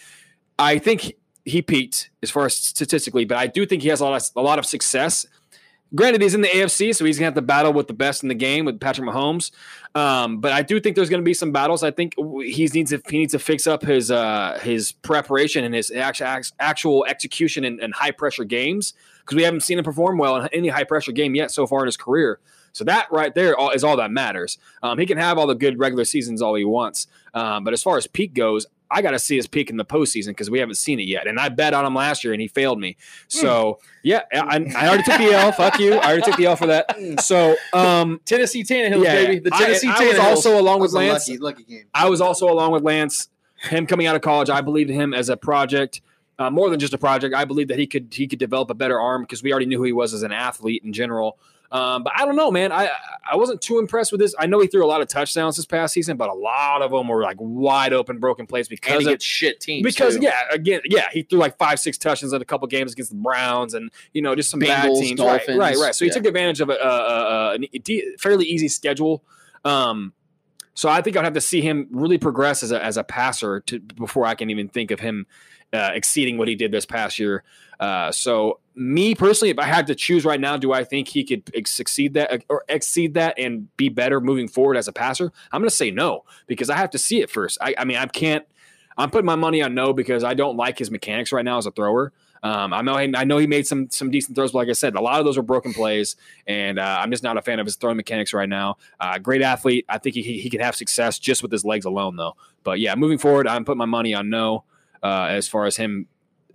I think he peaked as far as statistically. But I do think he has a lot of, a lot of success. Granted, he's in the AFC, so he's gonna have to battle with the best in the game with Patrick Mahomes. Um, but I do think there's gonna be some battles. I think he needs to he needs to fix up his uh, his preparation and his actual execution in, in high pressure games because we haven't seen him perform well in any high pressure game yet so far in his career. So that right there is all- all that matters. Um, he can have all the good regular seasons all he wants, um, but as far as peak goes, I got to see his peak in the postseason because we haven't seen it yet. And I bet on him last year and he failed me. So yeah, I, I already took the L. (laughs) Fuck you. I already took the L for that. So um, Tennessee Tannehill, yeah, baby. The I- Tennessee I, was also along with That was a Lance. lucky, lucky game. I was also along with Lance. Him coming out of college, I believed in him as a project, uh, more than just a project. I believe that he could he could develop a better arm because we already knew who he was as an athlete in general. Um, but I don't know, man. I I wasn't too impressed with this. I know he threw a lot of touchdowns this past season, but a lot of them were like wide open, broken plays because of shit teams. because too. yeah, again, yeah, he threw like five, six touchdowns in a couple games against the Browns, and you know just some bad teams. Right, Dolphins, right, right. So he yeah. took advantage of a, a, a, a fairly easy schedule. Um, so I think I'd have to see him really progress as a as a passer to, before I can even think of him uh, exceeding what he did this past year. Uh, so me personally, if I had to choose right now, do I think he could ex- succeed that or exceed that and be better moving forward as a passer? I'm going to say no because I have to see it first. I, I mean, I can't. I'm putting my money on no because I don't like his mechanics right now as a thrower. Um, I know I know he made some some decent throws, but like I said, a lot of those were broken plays, and uh, I'm just not a fan of his throwing mechanics right now. Uh, great athlete, I think he, he he can have success just with his legs alone, though. But yeah, moving forward, I'm putting my money on no uh, as far as him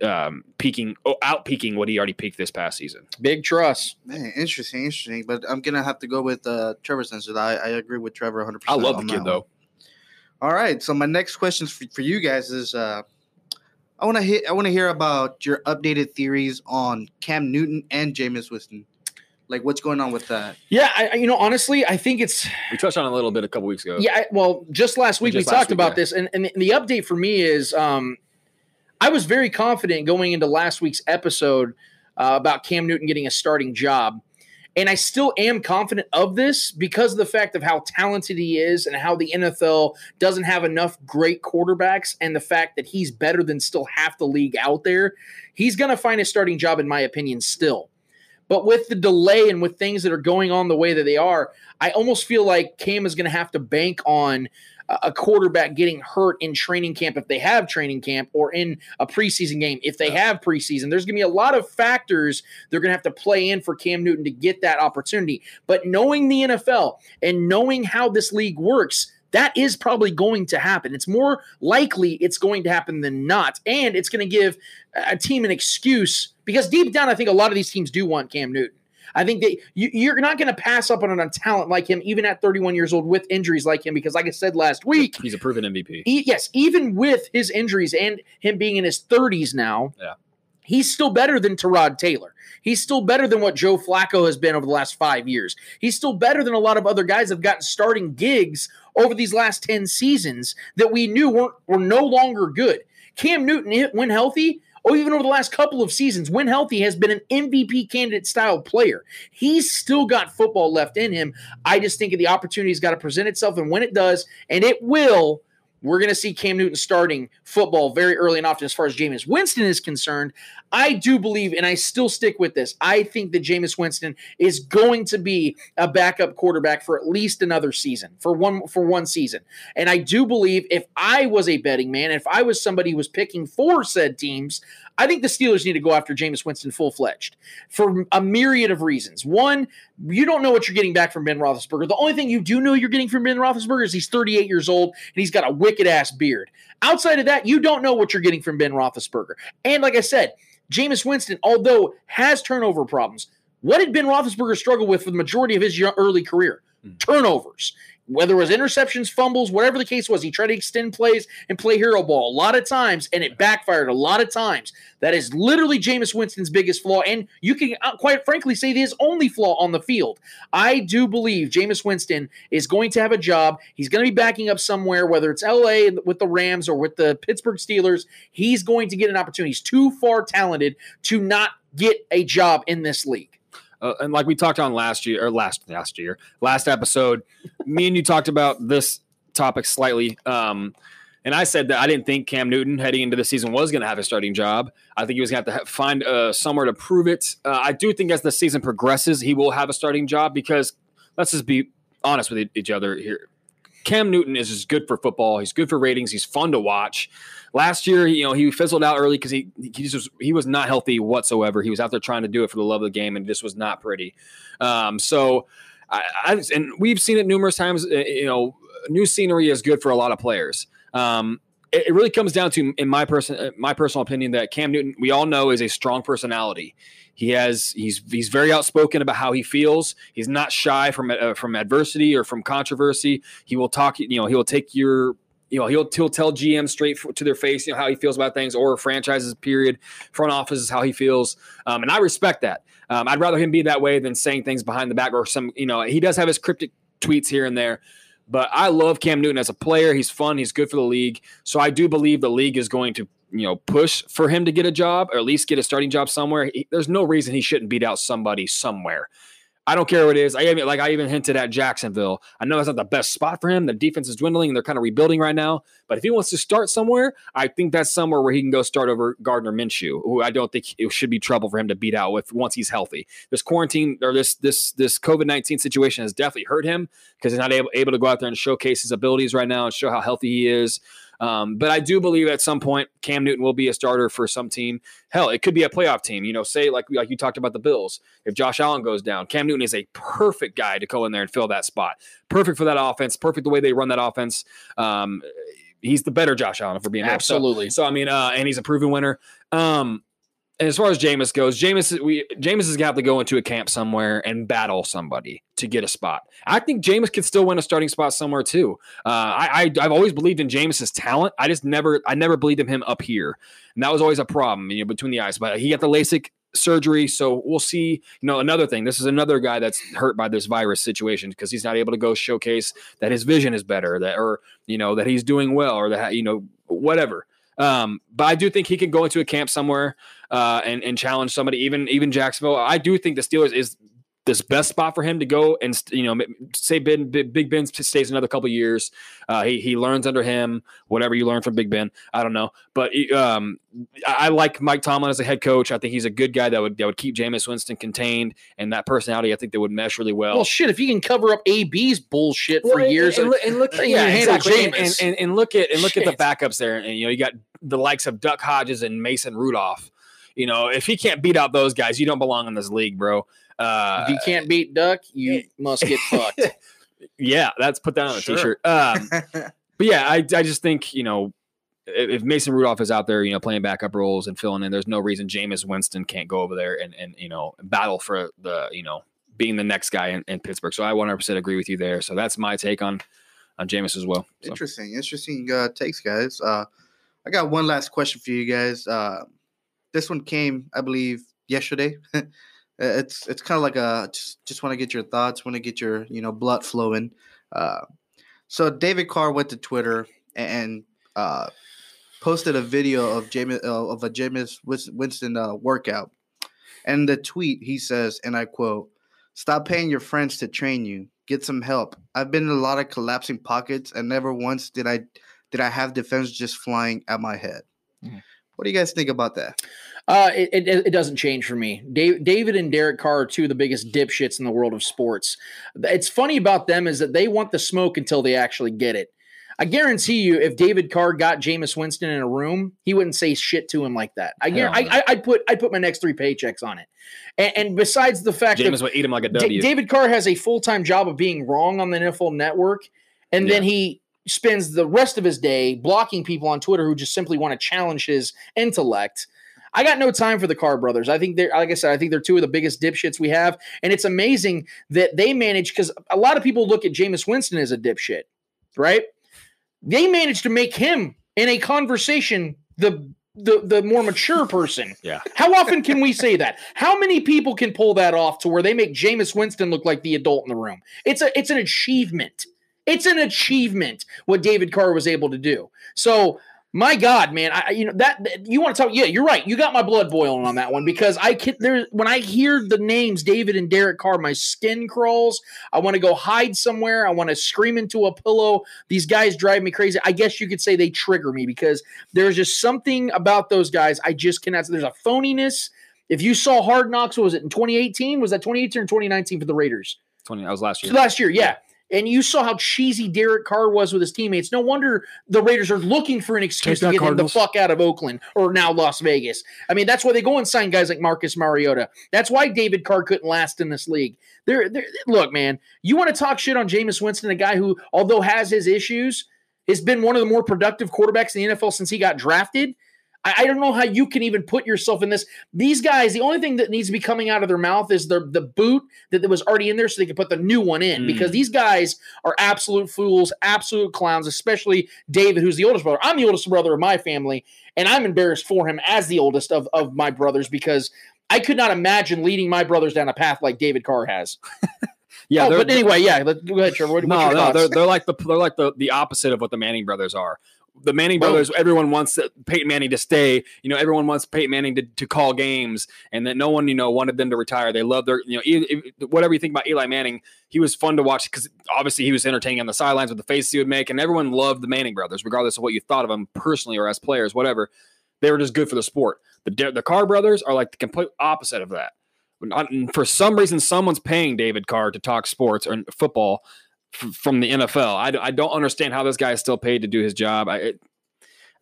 um, peaking, oh, out peaking what he already peaked this past season. big trust. Man, interesting, interesting. But I'm gonna have to go with uh, Trevor Spencer. I, I agree with Trevor 100. I love the kid though. All right, so my next question for, for you guys is uh, I want to hit I want to hear about your updated theories on Cam Newton and Jameis Winston. Like what's going on with that? Yeah, I, I- you know, honestly, I think it's We touched on a little bit a couple weeks ago. Yeah, I- well, just last week Just we last talked week, about yeah. this, and, and the update for me is um, I was very confident going into last week's episode uh, about Cam Newton getting a starting job. And I still am confident of this because of the fact of how talented he is and how the NFL doesn't have enough great quarterbacks and the fact that he's better than still half the league out there. He's going to find a starting job, in my opinion, still. But with the delay and with things that are going on the way that they are, I almost feel like Cam is going to have to bank on a quarterback getting hurt in training camp if they have training camp or in a preseason game if they have preseason. There's going to be a lot of factors they're going to have to play in for Cam Newton to get that opportunity. But knowing the NFL and knowing how this league works, that is probably going to happen. It's more likely it's going to happen than not. And it's going to give a team an excuse because deep down, I think a lot of these teams do want Cam Newton. I think that you, you're not going to pass up on a talent like him, even at 31 years old with injuries like him, because, like I said last week, He's a proven MVP. e- yes, even with his injuries and him being in his 30s now, Yeah. he's still better than Tyrod Taylor. He's still better than what Joe Flacco has been over the last five years. He's still better than a lot of other guys have gotten starting gigs over these last 10 seasons that we knew weren't were no longer good. Cam Newton, when healthy, or even over the last couple of seasons, when healthy, has been an MVP candidate style player. He's still got football left in him. I just think the opportunity's got to present itself, and when it does, and it will, we're going to see Cam Newton starting football very early and often as far as Jameis Winston is concerned. I do believe, and I still stick with this, I think that Jameis Winston is going to be a backup quarterback for at least another season, for one for one season. And I do believe if I was a betting man, if I was somebody who was picking for said teams, I think the Steelers need to go after Jameis Winston full fledged for a myriad of reasons. One, you don't know what you're getting back from Ben Roethlisberger. The only thing you do know you're getting from Ben Roethlisberger is he's 38 years old and he's got a wicked ass beard. Outside of that, you don't know what you're getting from Ben Roethlisberger. And like I said, Jameis Winston, although has turnover problems, what did Ben Roethlisberger struggle with for the majority of his early career? Hmm. Turnovers. Whether it was interceptions, fumbles, whatever the case was, he tried to extend plays and play hero ball a lot of times, and it backfired a lot of times. That is literally Jameis Winston's biggest flaw, and you can uh, quite frankly say his only flaw on the field. I do believe Jameis Winston is going to have a job. He's going to be backing up somewhere, whether it's LA with the Rams or with the Pittsburgh Steelers. He's going to get an opportunity. He's too far talented to not get a job in this league. Uh, and like we talked on last year or last last year, last episode, me and you talked about this topic slightly. Um, and I said that I didn't think Cam Newton heading into the season was going to have a starting job. I think he was going to have to find uh, somewhere to prove it. Uh, I do think as the season progresses, he will have a starting job because let's just be honest with each other here. Cam Newton is just good for football. He's good for ratings. He's fun to watch. Last year, you know, he fizzled out early because he he just was he was not healthy whatsoever. He was out there trying to do it for the love of the game, and this was not pretty. Um, so, I, I and we've seen it numerous times. uh, You know, new scenery is good for a lot of players. Um, it, really comes down to, in my person, uh, my personal opinion, that Cam Newton, we all know, is a strong personality. He has he's he's very outspoken about how he feels. He's not shy from uh, from adversity or from controversy. He will talk. You know, he will take your you know he'll he'll tell GM straight to their face, you know how he feels about things, or franchises period, front office is how he feels, um, and I respect that. Um, I'd rather him be that way than saying things behind the back or some you know he does have his cryptic tweets here and there, but I love Cam Newton as a player. He's fun. He's good for the league. So I do believe the league is going to you know push for him to get a job or at least get a starting job somewhere. He- there's no reason he shouldn't beat out somebody somewhere. I don't care what it is. I even like I even hinted at Jacksonville. I know that's not the best spot for him. The defense is dwindling and they're kind of rebuilding right now. But if he wants to start somewhere, I think that's somewhere where he can go start over Gardner Minshew, who I don't think it should be trouble for him to beat out with once he's healthy. This quarantine or this this this COVID nineteen situation has definitely hurt him because he's not able, able to go out there and showcase his abilities right now and show how healthy he is. Um, but I do believe at some point Cam Newton will be a starter for some team. Hell, it could be a playoff team. You know, say like like you talked about the Bills. If Josh Allen goes down, Cam Newton is a perfect guy to go in there and fill that spot. Perfect for that offense. Perfect the way they run that offense. Um, he's the better Josh Allen, for being real. So- Absolutely. So, I mean, uh, and he's a proven winner. Um, and as far as Jameis goes, Jameis we Jameis is gonna have to go into a camp somewhere and battle somebody to get a spot. I think Jameis could still win a starting spot somewhere too. Uh, I, I I've always believed in Jameis's talent. I just never I never believed in him up here, and that was always a problem, you know, between the eyes. But he got the LASIK surgery, so we'll see. You know, another thing. This is another guy that's hurt by this virus situation because he's not able to go showcase that his vision is better, that or you know that he's doing well, or that you know whatever. Um, but I do think he can go into a camp somewhere uh, and and challenge somebody, even even Jacksonville. I do think the Steelers is this best spot for him to go and you know say Ben Big Big Ben stays another couple years. Uh, he he learns under him whatever you learn from Big Ben. I don't know, but um, I, I like Mike Tomlin as a head coach. I think he's a good guy that would that would keep Jameis Winston contained and that personality. I think they would mesh really well. Well, shit, if you can cover up AB's bullshit for Well, and- years, and, look- and look, you yeah, exactly. And, Jameis. and, and look at and look at the backups there, and you know you got the likes of Duck Hodges and Mason Rudolph. You know, if he can't beat out those guys, you don't belong in this league, bro. Uh, if you can't beat Duck, you must get (laughs) fucked. yeah, that's put that on a Sure. t-shirt. Um, (laughs) but yeah, I, I just think you know if if Mason Rudolph is out there, you know, playing backup roles and filling in, there's no reason Jameis Winston can't go over there and and you know battle for the you know being the next guy in, in Pittsburgh. So I 100% agree with you there. So that's my take on on Jameis as well. So. Interesting, interesting uh, takes, guys. Uh, I got one last question for you guys. Uh, this one came, I believe, yesterday. (laughs) it's it's kind of like a just just want to get your thoughts, want to get your you know blood flowing. Uh, so David Carr went to Twitter and uh, posted a video of James uh, of a Jameis Winston uh, workout. And the tweet he says, and I quote, "Stop paying your friends to train you. Get some help. I've been in a lot of collapsing pockets, and never once did I did I have defense just flying at my head." Mhm. What do you guys think about that? Uh, it, it, it doesn't change for me. Dave, David and Derek Carr are two of the biggest dipshits in the world of sports. It's funny about them is that they want the smoke until they actually get it. I guarantee you, if David Carr got Jameis Winston in a room, he wouldn't say shit to him like that. I, Hell. I, I I'd put I'd put my next three paychecks on it. And, and besides the fact that Jameis would eat him like a Da- W. David Carr has a full time job of being wrong on the NFL Network, and then he spends the rest of his day blocking people on Twitter who just simply want to challenge his intellect. I got no time for the Carr brothers. I think they're, like I said, I think they're two of the biggest dipshits we have, and it's amazing that they manage because a lot of people look at Jameis Winston as a dipshit, right? They managed to make him in a conversation the the the more mature person. (laughs) Yeah. How often can we say that? How many people can pull that off to where they make Jameis Winston look like the adult in the room? It's a it's an achievement. It's an achievement what David Carr was able to do. So my God, man, I you know that you want to talk? Yeah, you're right. You got my blood boiling on that one because I can there when I hear the names David and Derek Carr, my skin crawls. I want to go hide somewhere. I want to scream into a pillow. These guys drive me crazy. I guess you could say they trigger me because there's just something about those guys I just cannot. There's a phoniness. If you saw Hard Knocks, what was it in 2018? Was that 2018 or 2019 for the Raiders? 20, that was last year. Last year, yeah. And you saw how cheesy Derek Carr was with his teammates. No wonder the Raiders are looking for an excuse Take to get him the fuck out of Oakland or now Las Vegas. I mean, that's why they go and sign guys like Marcus Mariota. That's why David Carr couldn't last in this league. There look, man, you want to talk shit on Jameis Winston, a guy who, although has his issues, has been one of the more productive quarterbacks in the NFL since he got drafted. I, I don't know how you can even put yourself in this. These guys, the only thing that needs to be coming out of their mouth is the the boot that, that was already in there, so they can put the new one in. Mm. Because these guys are absolute fools, absolute clowns. Especially David, who's the oldest brother. I'm the oldest brother of my family, and I'm embarrassed for him as the oldest of of my brothers because I could not imagine leading my brothers down a path like David Carr has. (laughs) Yeah, oh, but anyway, yeah. Let, go ahead, Trevor. What, no, no, they're, they're like the they're like the, the opposite of what the Manning brothers are. The Manning brothers, everyone wants Peyton Manning to stay. You know, everyone wants Peyton Manning to, to call games, and that no one you know wanted them to retire. They love their you know e- e- whatever you think about Eli Manning, he was fun to watch because obviously he was entertaining on the sidelines with the faces he would make, and everyone loved the Manning brothers, regardless of what you thought of them personally or as players, whatever. They were just good for the sport. The the Carr brothers are like the complete opposite of that. For some reason, someone's paying David Carr to talk sports or football from the NFL. I, don't understand how this guy is still paid to do his job. I,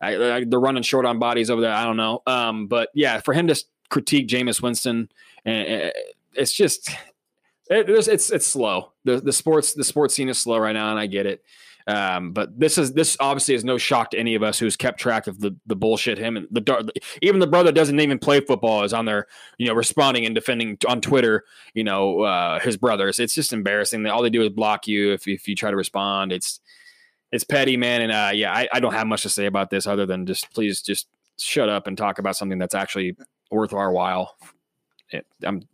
I, I they're running short on bodies over there. I don't know. Um, but yeah, for him to critique Jameis Winston, and it's just it, it's it's slow. The the sports the sports scene is slow right now, and I get it. Um, but this is this obviously is no shock to any of us who's kept track of the the bullshit. Him and the even the brother doesn't even play football is on there, you know, responding and defending on Twitter. You know, uh, his brothers. It's just embarrassing. All they do is block you if if you try to respond. It's it's petty, man. And uh, yeah, I, I don't have much to say about this other than just please just shut up and talk about something that's actually worth our while. Yeah,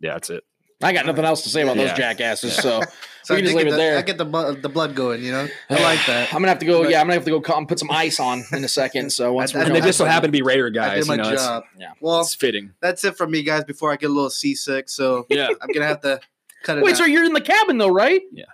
that's it. I got nothing else to say about those Yeah. jackasses. So, (laughs) So we can just leave get it the, there. I get the bu- the blood going. You know, I (sighs) like that. I'm gonna have to go. But- yeah, I'm gonna have to go come put some ice on in a second. So (laughs) once I- we're I- And they just so happen to be Raider guys. I guys. did my you know, it's- job. Yeah. Well, it's fitting. that's it from me, guys. Before I get a little seasick, so Yeah. I'm gonna have to Cut it Wait, out. so you're in the cabin though, right? And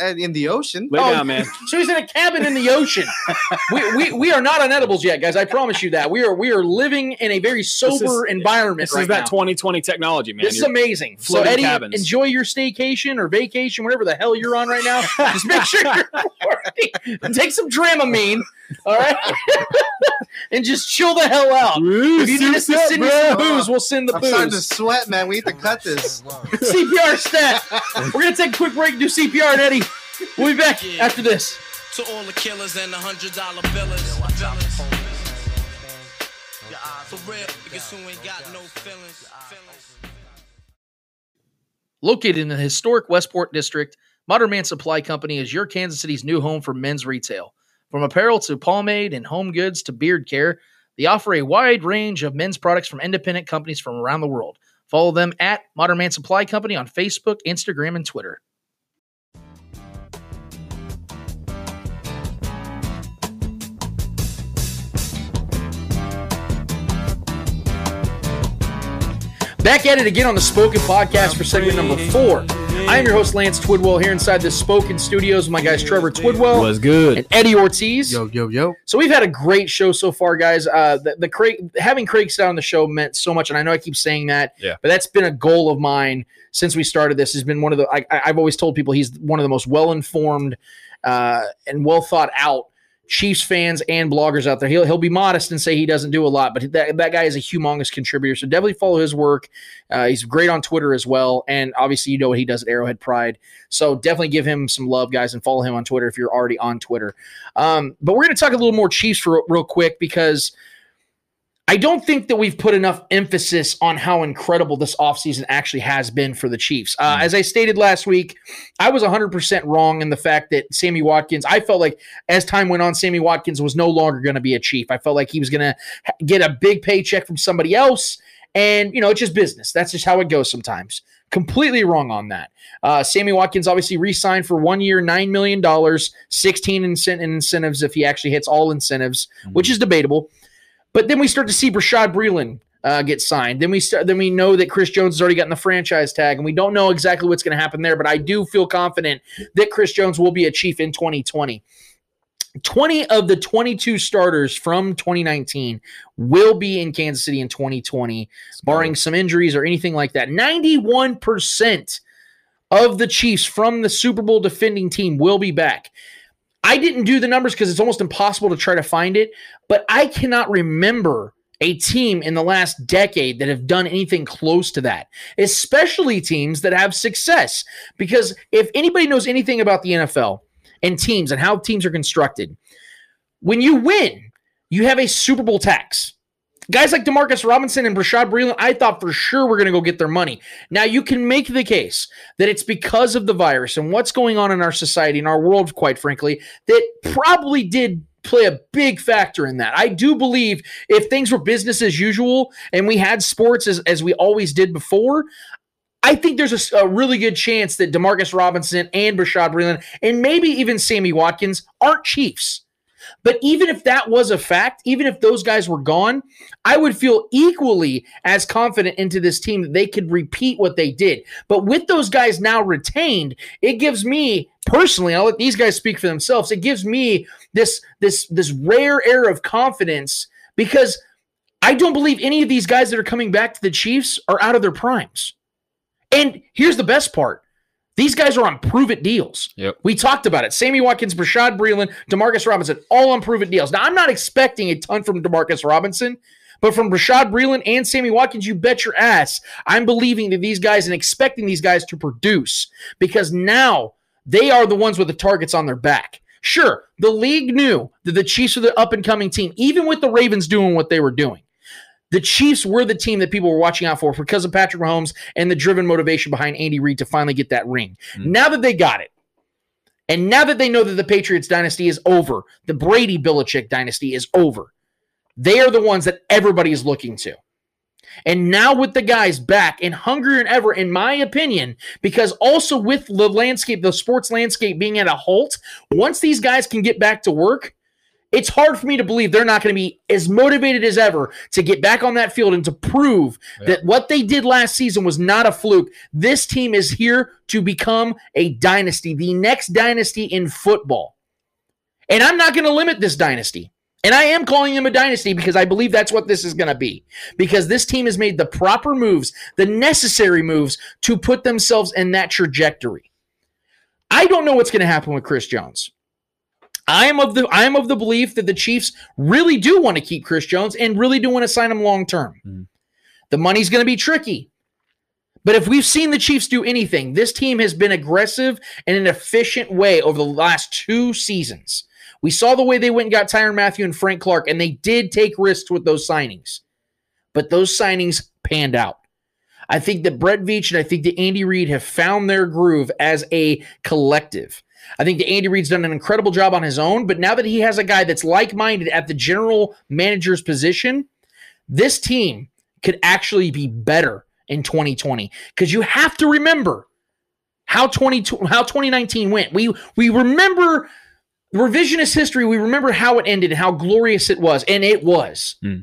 in the ocean. Lay oh, down, man. (laughs) So he's in a cabin in the ocean. (laughs) we, we we are not on edibles yet, guys. I promise you that. We are we are living in a very sober environment This right is that now. 2020 technology, man. This is You're amazing. So Eddie, cabins. enjoy your staycation or vacation, whatever the hell you're on right now. (laughs) Just make sure you're. Take some Dramamine, all right, (laughs) and just chill the hell out. if you need us to send you some booze, we'll send the I'm starting to booze. sweat, man. We need to cut this. (laughs) CPR stat. We're gonna take a quick break and do CPR, and Eddie, we'll be back after this. To all the killers and the hundred dollar billers. For real, niggas who ain't got no feelings. feelings. Located in the historic Westport district, Modern Man Supply Company is your Kansas City's new home for men's retail. From apparel to pomade and home goods to beard care, they offer a wide range of men's products from independent companies from around the world. Follow them at Modern Man Supply Company on Facebook, Instagram, and Twitter. Back at it again on the Spoken Podcast for segment number four. I am your host, Lance Twidwell, here inside the Spoken Studios with my guys, Trevor Twidwell Was good. and Eddie Ortiz. Yo, yo, yo. So we've had a great show so far, guys. Uh, the, the Craig having Craig sit on the show meant so much, and I know I keep saying that, Yeah. but that's been a goal of mine since we started this. He's been one of the I, I- I've always told people he's one of the most well informed uh, and well thought out Chiefs fans and bloggers out there. He'll he'll be modest and say he doesn't do a lot, but that, that guy is a humongous contributor. So definitely follow his work. Uh, he's great on Twitter as well, and obviously you know what he does at Arrowhead Pride. So definitely give him some love, guys, and follow him on Twitter if you're already on Twitter. Um, but we're going to talk a little more Chiefs for real quick because I don't think that we've put enough emphasis on how incredible this offseason actually has been for the Chiefs. Uh, As I stated last week, I was 100% wrong in the fact that Sammy Watkins, I felt like as time went on, Sammy Watkins was no longer going to be a Chief. I felt like he was going to get a big paycheck from somebody else. And, you know, it's just business. That's just how it goes sometimes. Completely wrong on that. Uh, Sammy Watkins obviously re signed for one year, $9 million, 16 in, in incentives if he actually hits all incentives, which is debatable. But then we start to see Bashaud Breeland uh, get signed. Then we start. Then we know that Chris Jones has already gotten the franchise tag, and we don't know exactly what's going to happen there. But I do feel confident that Chris Jones will be a Chief in 2020. 20 of the 22 starters from 2019 will be in Kansas City in 2020, barring some injuries or anything like that. 91% of the Chiefs from the Super Bowl defending team will be back. I didn't do the numbers because it's almost impossible to try to find it, but I cannot remember a team in the last decade that have done anything close to that, especially teams that have success. Because if anybody knows anything about the NFL and teams and how teams are constructed, when you win, you have a Super Bowl tax. Guys like Demarcus Robinson and Bashaud Breeland, I thought for sure we're going to go get their money. Now, you can make the case that it's because of the virus and what's going on in our society, in our world, quite frankly, that probably did play a big factor in that. I do believe if things were business as usual and we had sports as, as we always did before, I think there's a really good chance that Demarcus Robinson and Bashaud Breeland and maybe even Sammy Watkins aren't Chiefs. But even if that was a fact, even if those guys were gone, I would feel equally as confident into this team that they could repeat what they did. But with those guys now retained, it gives me personally, I'll let these guys speak for themselves. It gives me this this this rare air of confidence because I don't believe any of these guys that are coming back to the Chiefs are out of their primes. And here's the best part. These guys are on prove it deals. Yep. We talked about it. Sammy Watkins, Bashaud Breeland, Demarcus Robinson, all on prove it deals. Now, I'm not expecting a ton from Demarcus Robinson, but from Bashaud Breeland and Sammy Watkins, you bet your ass I'm believing that these guys and expecting these guys to produce because now they are the ones with the targets on their back. Sure, the league knew that the Chiefs were the up and coming team, even with the Ravens doing what they were doing. The Chiefs were the team that people were watching out for because of Patrick Mahomes and the driven motivation behind Andy Reid to finally get that ring. Hmm. Now that they got it, and now that they know that the Patriots dynasty is over, the Brady Belichick dynasty is over, they are the ones that everybody is looking to. And now with the guys back and hungrier than ever, in my opinion, because also with the landscape, the sports landscape being at a halt, once these guys can get back to work, It's hard for me to believe they're not going to be as motivated as ever to get back on that field and to prove that what they did last season was not a fluke. This team is here to become a dynasty, the next dynasty in football. And I'm not going to limit this dynasty. And I am calling them a dynasty because I believe that's what this is going to be. Because this team has made the proper moves, the necessary moves to put themselves in that trajectory. I don't know what's going to happen with Chris Jones. I am of the I am of the belief that the Chiefs really do want to keep Chris Jones and really do want to sign him long term. Hmm. The money's going to be tricky. But if we've seen the Chiefs do anything, this team has been aggressive in an efficient way over the last two seasons. We saw the way they went and got Tyrann Mathieu and Frank Clark, and they did take risks with those signings. But those signings panned out. I think that Brett Veach and I think that Andy Reid have found their groove as a collective. I think that Andy Reid's done an incredible job on his own, but now that he has a guy that's like minded at the general manager's position, this team could actually be better in 2020 because you have to remember how 20 how 2019 went. We we remember revisionist history. We remember how it ended and how glorious it was, and it was. Hmm.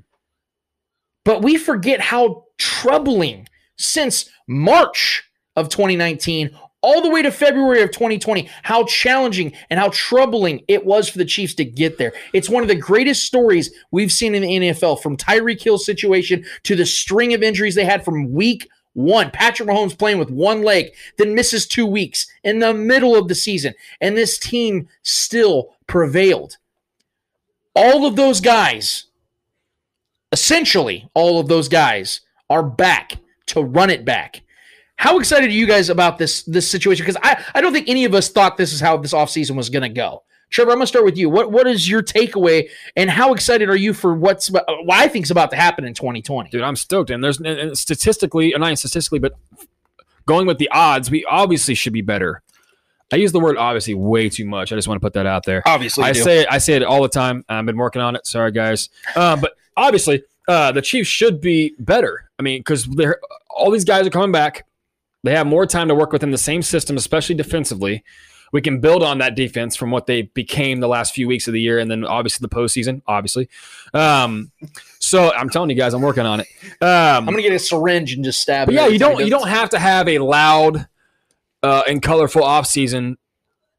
But we forget how troubling since March of 2019 all the way to February of 2020, how challenging and how troubling it was for the Chiefs to get there. It's one of the greatest stories we've seen in the NFL from Tyreek Hill's situation to the string of injuries they had from week one. Patrick Mahomes playing with one leg, then misses two weeks in the middle of the season. And this team still prevailed. All of those guys, essentially, all of those guys are back to run it back. How excited are you guys about this this situation? Because I, I don't think any of us thought this is how this offseason was going to go. Trevor, I'm going to start with you. What what is your takeaway, and how excited are you for what's what I think is about to happen in 2020? Dude, I'm stoked. And there's and statistically, and not statistically, but going with the odds, we obviously should be better. I use the word obviously way too much. I just want to put that out there. Obviously, I do. say it. I say it all the time. I've been working on it. Sorry, guys. Um, but obviously, uh, the Chiefs should be better. I mean, because they're all these guys are coming back. They have more time to work within the same system, especially defensively. We can build on that defense from what they became the last few weeks of the year, and then obviously the postseason. Obviously, um, so I'm telling you guys, I'm working on it. Um, I'm going to get a syringe and just stab. it yeah, you don't you don't have to have a loud uh, and colorful offseason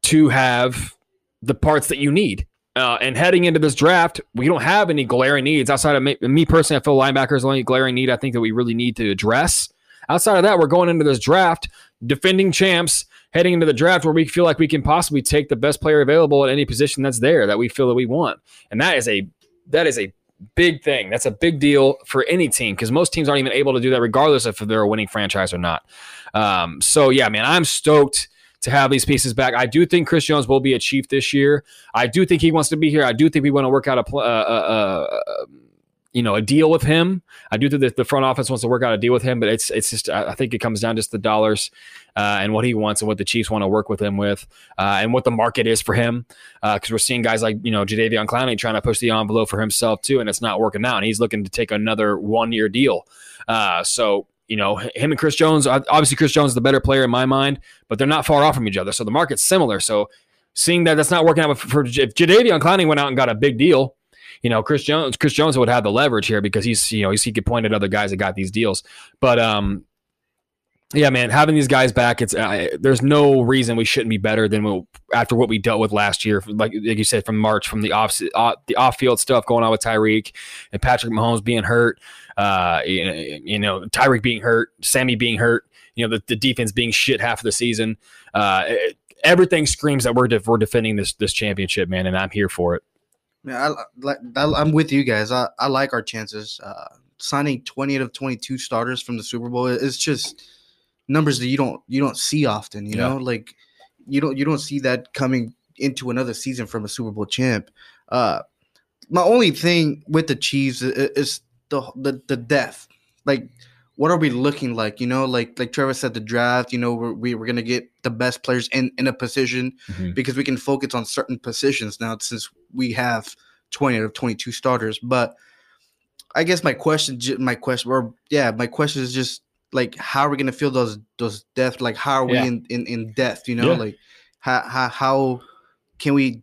to have the parts that you need. Uh, and heading into this draft, we don't have any glaring needs outside of me, me personally. I feel linebackers the only glaring need I think that we really need to address. Outside of that, we're going into this draft, defending champs, heading into the draft where we feel like we can possibly take the best player available at any position that's there that we feel that we want, and that is a that is a big thing. That's a big deal for any team because most teams aren't even able to do that, regardless if they're a winning franchise or not. Um, so yeah, man, I'm stoked to have these pieces back. I do think Chris Jones will be a Chief this year. I do think he wants to be here. I do think we want to work out a, pl- uh, uh, uh, you know, a deal with him. I do think that the front office wants to work out a deal with him, but it's it's just I think it comes down just the dollars uh, and what he wants and what the Chiefs want to work with him with, uh, and what the market is for him. Because we're seeing guys like you know Jadeveon Clowney trying to push the envelope for himself too, and it's not working out. And he's looking to take another one year deal. Uh, so you know him and Chris Jones. Obviously, Chris Jones is the better player in my mind, but they're not far off from each other. So the market's similar. So seeing that that's not working out for, for if Jadeveon Clowney went out and got a big deal you know, Chris Jones, Chris Jones would have the leverage here because he's, you know, he's, he could point at other guys that got these deals. But, um, yeah, man, having these guys back, it's uh, there's no reason we shouldn't be better than we'll, after what we dealt with last year. Like, like you said, from March, from the off uh, the off field stuff going on with Tyreek and Patrick Mahomes being hurt, uh, you know, you know, Tyreek being hurt, Sammy being hurt, you know, the, the defense being shit half of the season. Uh, it- everything screams that we're we're defending this this championship, man, and I'm here for it. Yeah, I, I'm with you guys. I, I like our chances. Uh, signing 20 out of 22 starters from the Super Bowl is just numbers that you don't you don't see often. You Yeah. know, like you don't you don't see that coming into another season from a Super Bowl champ. Uh, my only thing with the Chiefs i- i- is the the the depth. Like, what are we looking like? You know, like like Trevor said, the draft. You know, we're we, we're gonna get the best players in in a position Mhm. because we can focus on certain positions now since we have 20 out of 22 starters. But I guess my question, my question, or yeah, my question is just like, how are we gonna feel those those depth? Like, how are we Yeah. in, in in depth? You know, Yeah. like how how how can we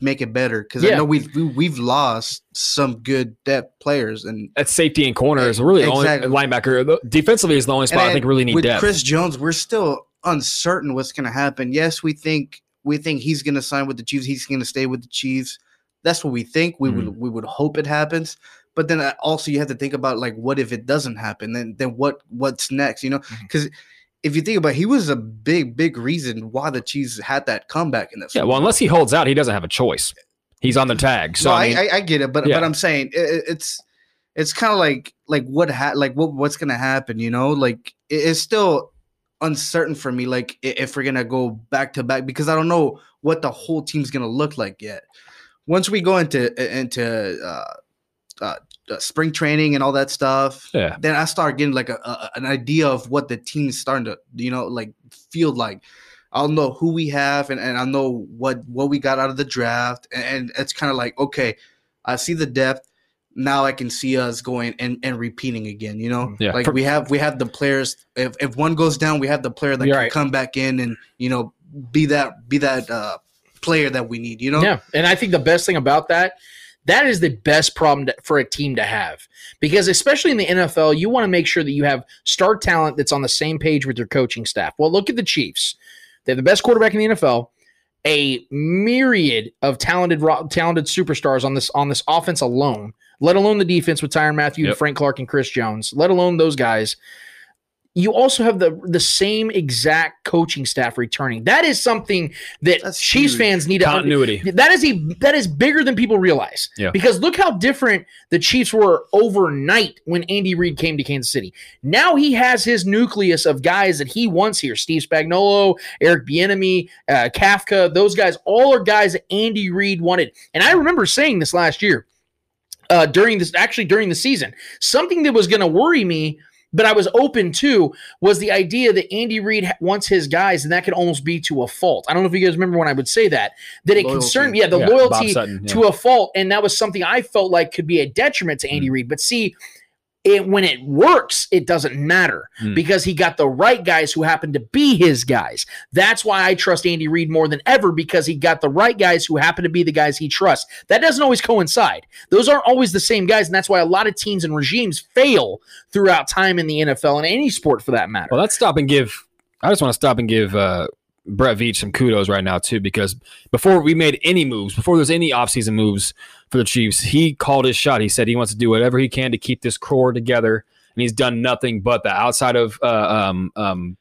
make it better? Because Yeah. I know we've we, we've lost some good depth players, and At safety and corner is really the only linebacker. Defensively is the only spot I think really need with depth. Chris Jones, we're still uncertain what's going to happen. Yes, we think we think he's going to sign with the Chiefs. He's going to stay with the Chiefs. That's what we think. We Mm-hmm. would we would hope it happens. But then uh, also you have to think about like what if it doesn't happen? Then then what what's next? You know, because if you think about, it, he was a big big reason why the Chiefs had that comeback in the yeah, well, unless he holds out, he doesn't have a choice. He's on the tag. So no, I, mean, I, I, get it, but yeah. but I'm saying it, it- it's it's kind of like like what ha- like what what's gonna happen, you know? Like it- it's still uncertain for me, like if we're gonna go back to back because I don't know what the whole team's gonna look like yet. Once we go into into uh, uh, spring training and all that stuff, Yeah. then I start getting like a, a an idea of what the team's starting to you know like feel like. I'll know who we have and, and I'll know what what we got out of the draft. And, and it's kind of like, okay, I see the depth. Now I can see us going and, and repeating again, you know? Yeah. Like For- we have we have the players if, if one goes down, we have the player that You're can right. come back in and, you know, be that be that uh player that we need, you know? Yeah, and I think the best thing about that, that is the best problem to, for a team to have because especially in the NFL, you want to make sure that you have star talent that's on the same page with your coaching staff. Well, look at the Chiefs; they have the best quarterback in the NFL, a myriad of talented talented superstars on this on this offense alone. Let alone the defense with Tyrann Mathieu, Yep. Frank Clark, and Chris Jones. Let alone those guys you also have the the same exact coaching staff returning. That is something that Chiefs huge. fans need to under- Continuity. that is a that is bigger than people realize. Yeah. Because look how different the Chiefs were overnight when Andy Reid came to Kansas City. Now he has his nucleus of guys that he wants here: Steve Spagnuolo, Eric Bieniemy, uh, Kafka. Those guys all are guys that Andy Reid wanted. And I remember saying this last year uh, during this, actually during the season, something that was going to worry me. But I was open to was the idea that Andy Reid wants his guys, and that could almost be to a fault. I don't know if you guys remember when I would say that. That it Loyalty. concerned, yeah, the Yeah, loyalty Sutton, yeah. to a fault, and that was something I felt like could be a detriment to Mm. Andy Reid. But see, it when it works, it doesn't matter Mm. because he got the right guys who happen to be his guys. That's why I trust Andy Reid more than ever because he got the right guys who happen to be the guys he trusts. That doesn't always coincide. Those aren't always the same guys, and that's why a lot of teams and regimes fail throughout time in the NFL and any sport for that matter. Well, let's stop and give. I just want to stop and give uh, Brett Veach some kudos right now too, because before we made any moves, before there's any offseason moves for the Chiefs, he called his shot. He said he wants to do whatever he can to keep this core together, and he's done nothing but that. Outside of uh, um, um,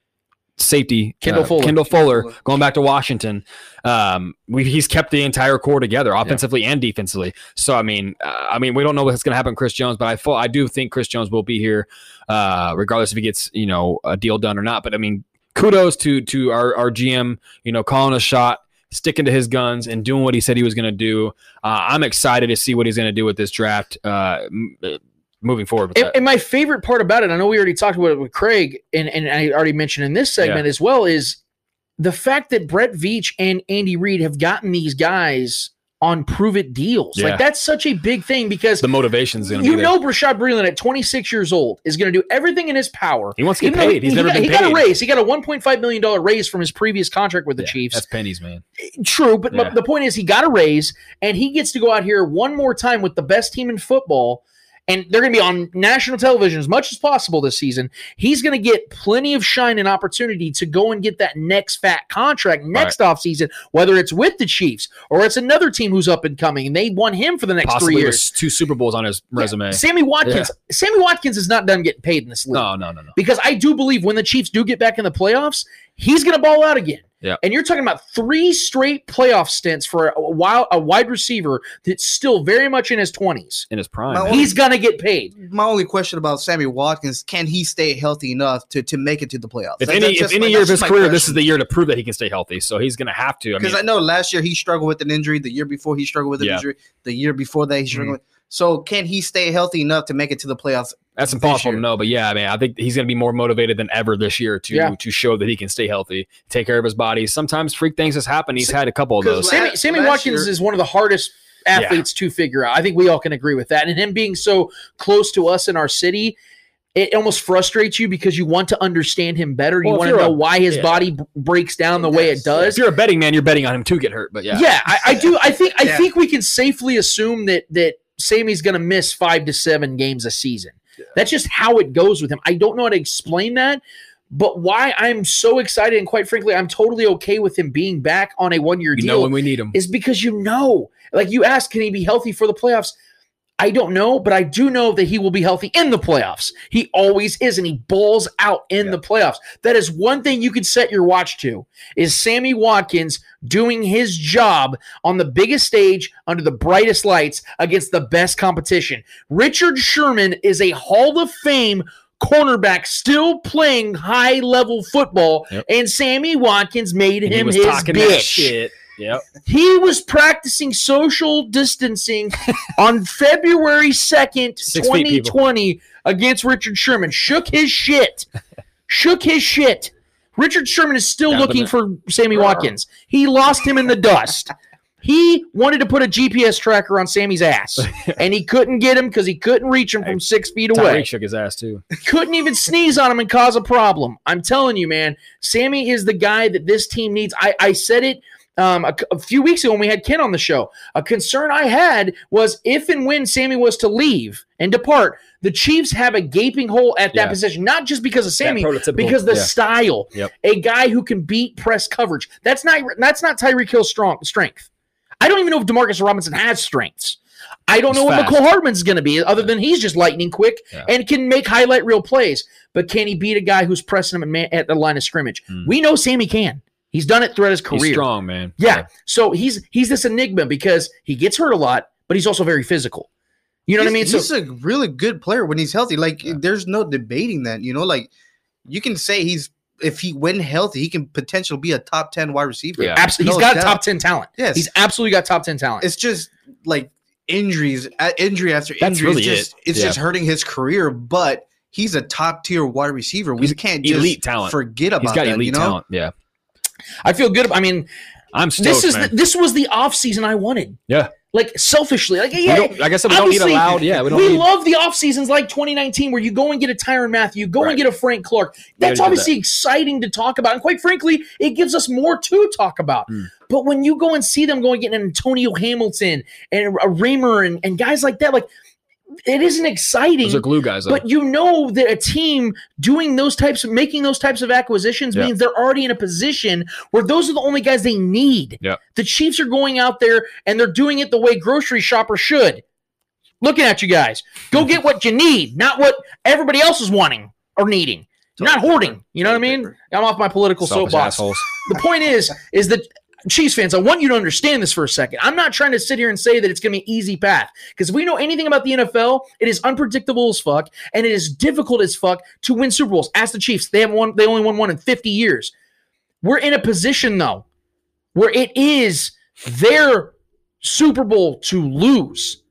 safety, Kendall uh, Fuller. Kendall Fuller, going back to Washington, um, we, he's kept the entire core together, offensively and defensively. So I mean, uh, I mean, we don't know what's going to happen, Chris Jones, but I I do think Chris Jones will be here, uh, regardless if he gets you know a deal done or not. But I mean, kudos to to our our GM, you know, calling a shot. Sticking to his guns and doing what he said he was going to do. Uh, I'm excited to see what he's going to do with this draft uh, uh, moving forward. With And, that. and my favorite part about it, I know we already talked about it with Craig, and, and I already mentioned in this segment Yeah. as well, is the fact that Brett Veach and Andy Reid have gotten these guys on prove it deals. Yeah. Like that's such a big thing because the motivation's going to you be there. know Bashaud Breeland at 26 years old is going to do everything in his power. He wants to get Even paid. He's he never got, been he got a raise. He got a 1.5 million dollar raise from his previous contract with the Yeah, Chiefs. That's pennies, man. Eh, true, but Yeah. the point is he got a raise and he gets to go out here one more time with the best team in football. And they're going to be on national television as much as possible this season. He's going to get plenty of shine and opportunity to go and get that next fat contract next offseason, whether it's with the Chiefs or it's another team who's up and coming and they want him for the next Possibly three years. two Super Bowls on his resume. Sammy Watkins. Sammy Watkins is not done getting paid in this league. No, no, no, no. Because I do believe when the Chiefs do get back in the playoffs, he's going to ball out again. Yeah. And you're talking about three straight playoff stints for a wild, a wide receiver that's still very much in his 20s. In his prime. My man. He's going to get paid. My only question about Sammy Watkins: Can he stay healthy enough to, to make it to the playoffs? If That- any, if just any my- year of his just my career, this is the year to prove that he can stay healthy. So he's going to have to. I mean, Because I know last year he struggled with an injury. The year before he struggled with an Yeah. injury. The year before that he mm-hmm. struggled. with- So can he stay healthy enough to make it to the playoffs? That's impossible year? to know. But yeah, I mean, I think he's going to be more motivated than ever this year to Yeah. to show that he can stay healthy, take care of his body. Sometimes freak things has happened. He's had a couple of those. Sammy, Sammy Watkins year- is one of the hardest athletes to figure out. I think we all can agree with that. And him being so close to us in our city, it almost frustrates you because you want to understand him better. You Well, if want to know a- why his yeah. body b- breaks down the way it does. If you're a betting man, you're betting on him to get hurt. But yeah, Yeah, I, I do. I think I (laughs) Yeah. think we can safely assume that that Sammy's going to miss five to seven games a season. That's just how it goes with him. I don't know how to explain that, but why I'm so excited and quite frankly, I'm totally okay with him being back on a one year you deal know when we need him. is because you know, like you asked, can he be healthy for the playoffs? I don't know, but I do know that he will be healthy in the playoffs. He always is, and he balls out in the playoffs. That is one thing you can set your watch to: is Sammy Watkins doing his job on the biggest stage under the brightest lights against the best competition. Richard Sherman is a Hall of Fame cornerback still playing high level football, Yep. and Sammy Watkins made And him his bitch. Yep. He was practicing social distancing (laughs) on February 2nd, Six 2020, against Richard Sherman. Shook his shit. Shook his shit. Richard Sherman is still Down looking for Sammy Watkins. He lost him in the dust. He wanted to put a GPS tracker on Sammy's ass, (laughs) and he couldn't get him because he couldn't reach him from six feet away Tyreek shook his ass too. (laughs) couldn't even sneeze on him and cause a problem. I'm telling you, man, Sammy is the guy that this team needs. I, I said it um, a, a few weeks ago when we had Ken on the show. A concern I had was if and when Sammy was to leave and depart, the Chiefs have a gaping hole at that Yeah. position, not just because of Sammy, because the yeah. style. Yep. A guy who can beat press coverage. That's not that's not Tyreek Hill's strong strength. I don't even know if Demarcus Robinson has strengths. I don't He's know what fast. Mecole Hardman's going to be, other than he's just lightning quick Yeah. and can make highlight real plays. But can he beat a guy who's pressing him at, man, at the line of scrimmage? We know Sammy can. He's done it throughout his career. He's strong, man. Yeah. So he's he's this enigma because he gets hurt a lot, but he's also very physical. You know what I mean? He's, So he's a really good player when he's healthy. Like there's no debating that. You know, like you can say he's if he when healthy, he can potentially be a top ten wide receiver. Yeah. absolutely, he's No got doubt. top ten talent. Yes. he's absolutely got top ten talent. It's just like injuries, uh, injury after That's injury. really it's just, it. It's Yeah. just hurting his career, but he's a top tier wide receiver. We He's can't just elite talent. forget about He's got that. elite you know? talent. Yeah. I feel good. I mean, I'm stoked, this is man. the, this was the off season I wanted. yeah. Like selfishly, like yeah. I said, we don't need a loud. Yeah, we don't we need. love the off seasons like 2019 where you go and get a Tyrann Mathieu, go Right. and get a Frank Clark. That's obviously exciting to talk about, and quite frankly, it gives us more to talk about. Hmm. But when you go and see them going and get an Antonio Hamilton and a Raymer and, and guys like that, like it isn't exciting. Those are glue guys. Though. But you know that a team doing those types of making those types of acquisitions Yeah. means they're already in a position where those are the only guys they need. Yeah. The Chiefs are going out there and they're doing it the way grocery shoppers should. Looking at you guys. Go mm-hmm. get what you need, not what everybody else is wanting or needing. You're not hoarding. You know what I mean? I'm off my political Selfish soapbox. assholes. The point is, is that Chiefs fans, I want you to understand this for a second. I'm not trying to sit here and say that it's going to be an easy path because if we know anything about the NFL, it is unpredictable as fuck and it is difficult as fuck to win Super Bowls. Ask the Chiefs; they haven't won. They only won one in 50 years. We're in a position though where it is their Super Bowl to lose.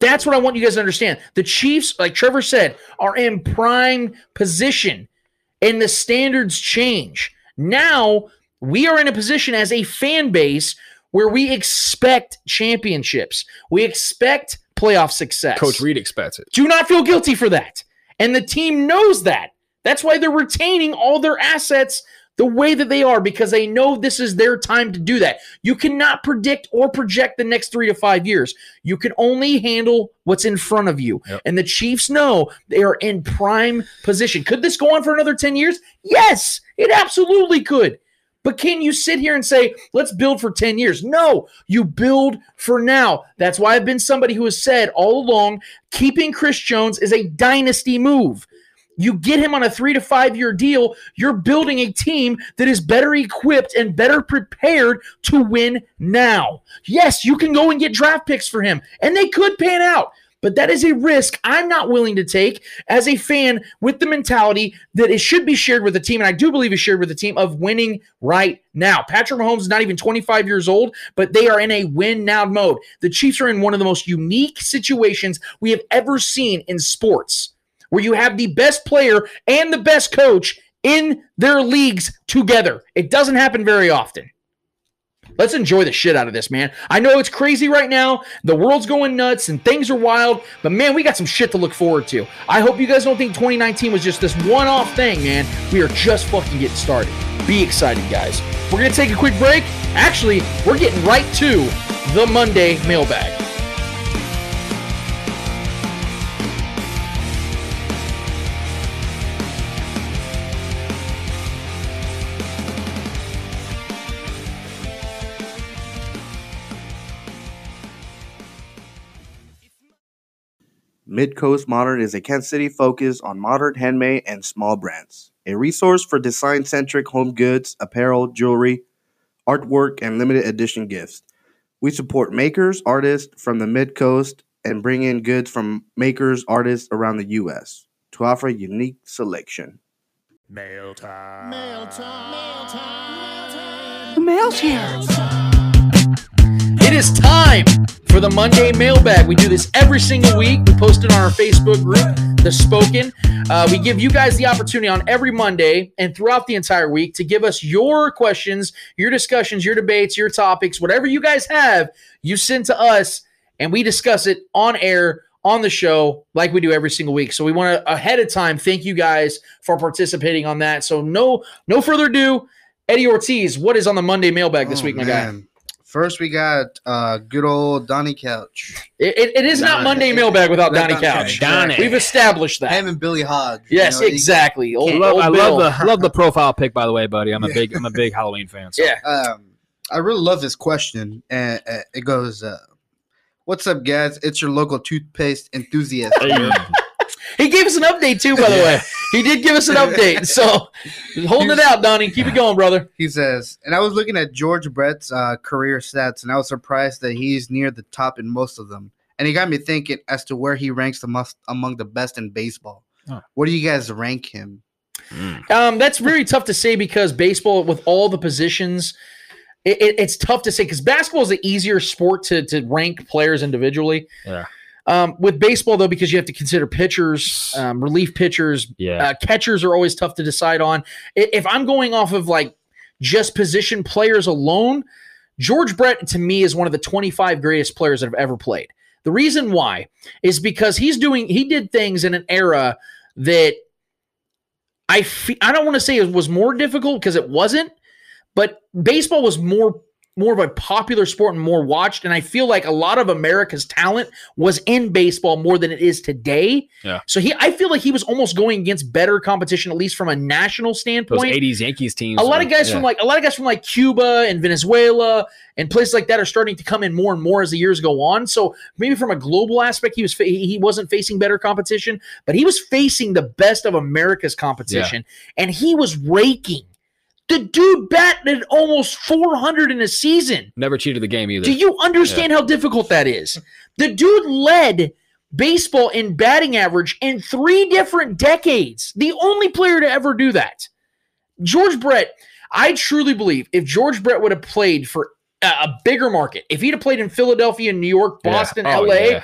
That's what I want you guys to understand. The Chiefs, like Trevor said, are in prime position and the standards change. Now we are in a position as a fan base where we expect championships. We expect playoff success. Coach Reid expects it. Do not feel guilty for that. And the team knows that. That's why they're retaining all their assets the way that they are because they know this is their time to do that. You cannot predict or project the next three to five years. You can only handle what's in front of you. Yep. And the Chiefs know they are in prime position. Could this go on for another 10 years? Yes, it absolutely could. But can you sit here and say, let's build for 10 years? No, you build for now. That's why I've been somebody who has said all along keeping Chris Jones is a dynasty move. You get him on a three to five year deal, you're building a team that is better equipped and better prepared to win now. Yes, you can go and get draft picks for him, and they could pan out. But that is a risk I'm not willing to take as a fan with the mentality that it should be shared with the team. And I do believe is shared with the team of winning right now. Patrick Mahomes is not even 25 years old, but they are in a win now mode. The Chiefs are in one of the most unique situations we have ever seen in sports, where you have the best player and the best coach in their leagues together. It doesn't happen very often. Let's enjoy the shit out of this, man. I know it's crazy right now. The world's going nuts and things are wild, but man, we got some shit to look forward to. I hope you guys don't think 2019 was just this one off thing, man. We are just fucking getting started. Be excited, guys. We're going to take a quick break. Actually, we're getting right to the Monday mailbag. Midcoast Modern is a Kansas City focus on modern handmade and small brands. A resource for design centric home goods, apparel, jewelry, artwork, and limited edition gifts. We support makers, artists from the Mid Coast, and bring in goods from makers, artists around the U.S. to offer a unique selection. Mail time. Mail time. Mail time. The mail's here. It is time for the Monday mailbag. We do this every single week. We post it on our Facebook group, The Spoken. Uh, we give you guys the opportunity on every Monday and throughout the entire week to give us your questions, your discussions, your debates, your topics, whatever you guys have, you send to us and we discuss it on air on the show like we do every single week. So we want to ahead of time thank you guys for participating on that. So no no further ado, Eddie Ortiz, what is on the Monday mailbag this Oh, week, my guy? Man. First, we got uh, good old Donnie Couch. It, it, it is not Monday mailbag without Not Donnie Donnie. Couch. Donnie. We've established that. Him and Billy Hodge. you yes, know, he- exactly. Old, I love, old I love the love the profile pic by the way, buddy. I'm a big I'm a big Halloween fan. So. Yeah. Um, I really love this question, and uh, it goes, uh, "What's up, guys? It's your local toothpaste enthusiast." (laughs) He gave us an update too, by the way. He did give us an update. So (laughs) holding it out, Donnie. Keep it going, brother. He says, and I was looking at George Brett's uh, career stats, and I was surprised that he's near the top in most of them. And he got me thinking as to where he ranks the most among the best in baseball. Oh. Where do you guys rank him? Um, that's very tough to say because baseball, with all the positions, it, it- it's tough to say because basketball is an easier sport to to rank players individually. Yeah. Um, with baseball though, because you have to consider pitchers, um, relief pitchers, Yeah. uh, catchers are always tough to decide on. If I'm going off of like just position players alone, George Brett to me is one of the 25 greatest players that have ever played. The reason why is because he's doing he did things in an era that I fe- I don't want to say it was more difficult because it wasn't, but baseball was more more of a popular sport and more watched. And I feel like a lot of America's talent was in baseball more than it is today. Yeah. So he, I feel like he was almost going against better competition, at least from a national Those standpoint. '80s Yankees teams. A lot of guys yeah. from like a lot of guys from like Cuba and Venezuela and places like that are starting to come in more and more as the years go on. So maybe from a global aspect, he was fa- he wasn't facing better competition, but he was facing the best of America's competition, and he was raking. The dude batted almost 400 in a season. never cheated the game either. Do you understand how difficult that is? The dude led baseball in batting average in three different decades. The only player to ever do that. George Brett, I truly believe if George Brett would have played for a, bigger market, if he'd have played in Philadelphia, New York, Yeah. Boston, Oh, LA, yeah.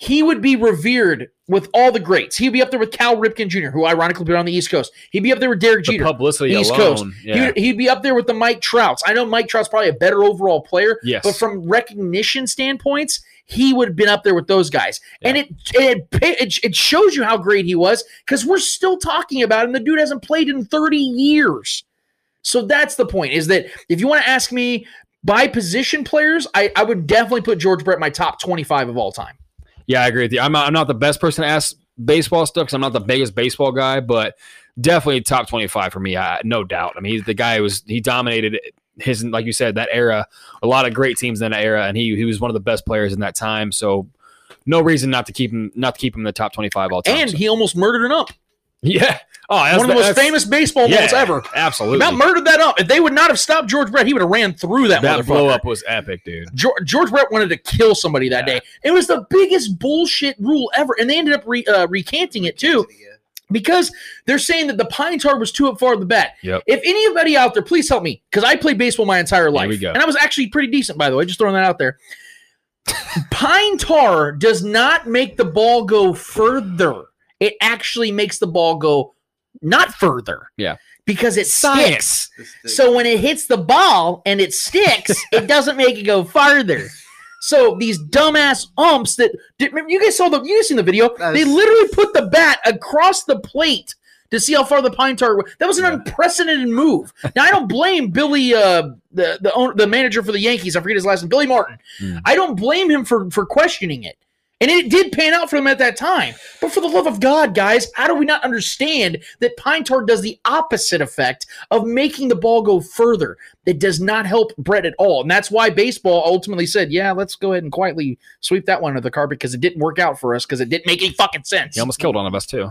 He would be revered with all the greats. He'd be up there with Cal Ripken Jr., who ironically played on the East Coast. He'd be up there with Derek The Jeter. publicity East alone, Coast. yeah. He would, he'd be up there with the Mike Trouts. I know Mike Trout's probably a better overall player, Yes. but from recognition standpoints, he would have been up there with those guys. And it, it it it shows you how great he was because we're still talking about him. The dude hasn't played in 30 years. So that's the point, is that if you want to ask me by position players, I, I would definitely put George Brett in my top 25 of all time. Yeah, I agree with you. I'm not, I'm not the best person to ask baseball stuff because I'm not the biggest baseball guy, but definitely top 25 for me, I, no doubt. I mean, he's the guy who was he dominated his like you said that era. A lot of great teams in that era, and he he was one of the best players in that time. So no reason not to keep him not to keep him in the top 25 all time. And so. he almost murdered an ump. (laughs) yeah, oh, that's One of the most famous baseball yeah, moments ever. Absolutely, About murdered that up. If they would not have stopped George Brett, he would have ran through that. that blow up was epic, dude. George, George Brett wanted to kill somebody that day. It was the biggest bullshit rule ever, and they ended up re, uh, recanting it too, because they're saying that the pine tar was too far of the bat. Yep. If anybody out there, please help me, because I played baseball my entire life, and I was actually pretty decent, by the way. Just throwing that out there. pine tar does not make the ball go further; it actually makes the ball go not further Yeah. because it Science. sticks. So when it hits the ball and it sticks, (laughs) it doesn't make it go farther. So these dumbass umps that remember, you guys saw the you guys seen the video? They literally put the bat across the plate to see how far the pine tar. Was. That was an unprecedented move. (laughs) Now I don't blame Billy, uh, the the owner, the manager for the Yankees. I forget his last name, Billy Martin. I don't blame him for for questioning it. And it did pan out for them at that time. But for the love of God, guys, how do we not understand that pine tar does the opposite effect of making the ball go further? It does not help Brett at all. And that's why baseball ultimately said, yeah, let's go ahead and quietly sweep that one under the carpet because it didn't work out for us because it didn't make any fucking sense. He almost killed one of us too.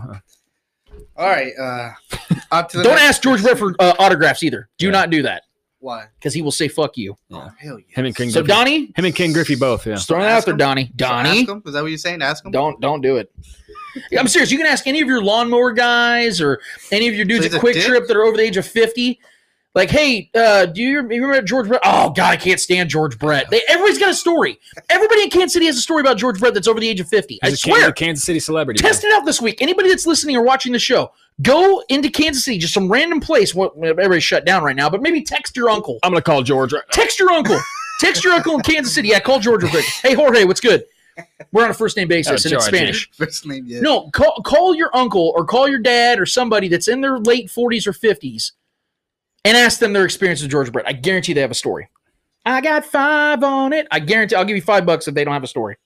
All right. Uh, (laughs) on to the Don't ask George Brett for uh, autographs either. Do not do that Why? because he will say fuck you. Oh, hell yeah. Him and King. So, Griffey. Donnie? him and King Griffey both. Yeah. Just throwing it out there, Donnie. So Donnie. ask him? Is that what you're saying? Ask him. Don't don't do it. I'm serious. You can ask any of your lawnmower guys or any of your dudes he's at a Quick dick? Trip that are over the age of 50. Like, hey, uh, do you, you remember George Brett? Oh God, I can't stand George Brett. They, everybody's got a story. Everybody in Kansas City has a story about George Brett that's over the age of 50. I He's a swear. Kansas City celebrity. Test it out this week. Anybody that's listening or watching the show, go into Kansas City, just some random place. What everybody's shut down right now, but maybe text your uncle. I'm gonna call George. Right Text your uncle. (laughs) Text your uncle in Kansas City. Yeah, call George real quick. Hey Jorge, what's good? We're on a first name basis Oh, and it's Spanish. (laughs) First name, yeah. No, call call your uncle or call your dad or somebody that's in their late 40s or 50s and ask them their experience with George Brett. I guarantee they have a story. I got five on it. I guarantee I'll give you five bucks if they don't have a story.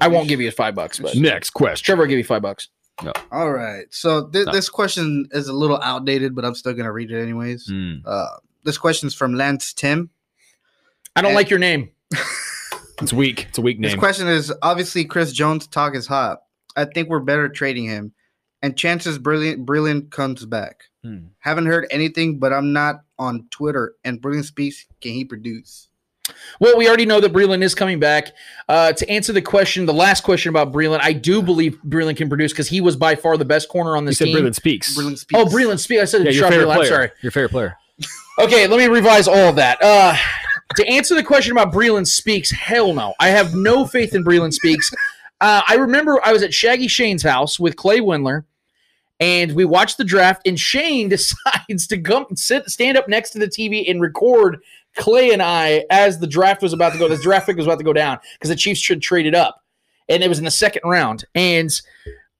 I won't give you five bucks, but Next question. Trevor will give you five bucks. No. All right. So thi- No. this question is a little outdated, but I'm still gonna read it anyways. Hmm. Uh, this question is from Lance Tim. I don't And- like your name. (laughs) It's weak. It's a weak This name. question is obviously Chris Jones talk is hot. I think we're better trading him, and chances brilliant brilliant comes back. Hmm. Haven't heard anything, but I'm not on Twitter. And brilliant speaks. Can he produce? Well, we already know that Breeland is coming back. Uh, to answer the question, the last question about Breeland, I do believe Breeland can produce because he was by far the best corner on You this said team. Breeland speaks. Brilliant speaks. Oh, Breeland speaks. I said Yeah, your favorite Breeland. I'm player. sorry. Your favorite player. (laughs) Okay, let me revise all of that. Uh, to answer the question about Breeland Speaks, hell no. I have no faith in Breeland Speaks. Uh, I remember I was at Shaggy Shane's house with Clay Windler, and we watched the draft, and Shane (laughs) decides to come sit, stand up next to the TV and record Clay and I as the draft was about to go. The draft pick was about to go down because the Chiefs should trade it up, and it was in the second round. And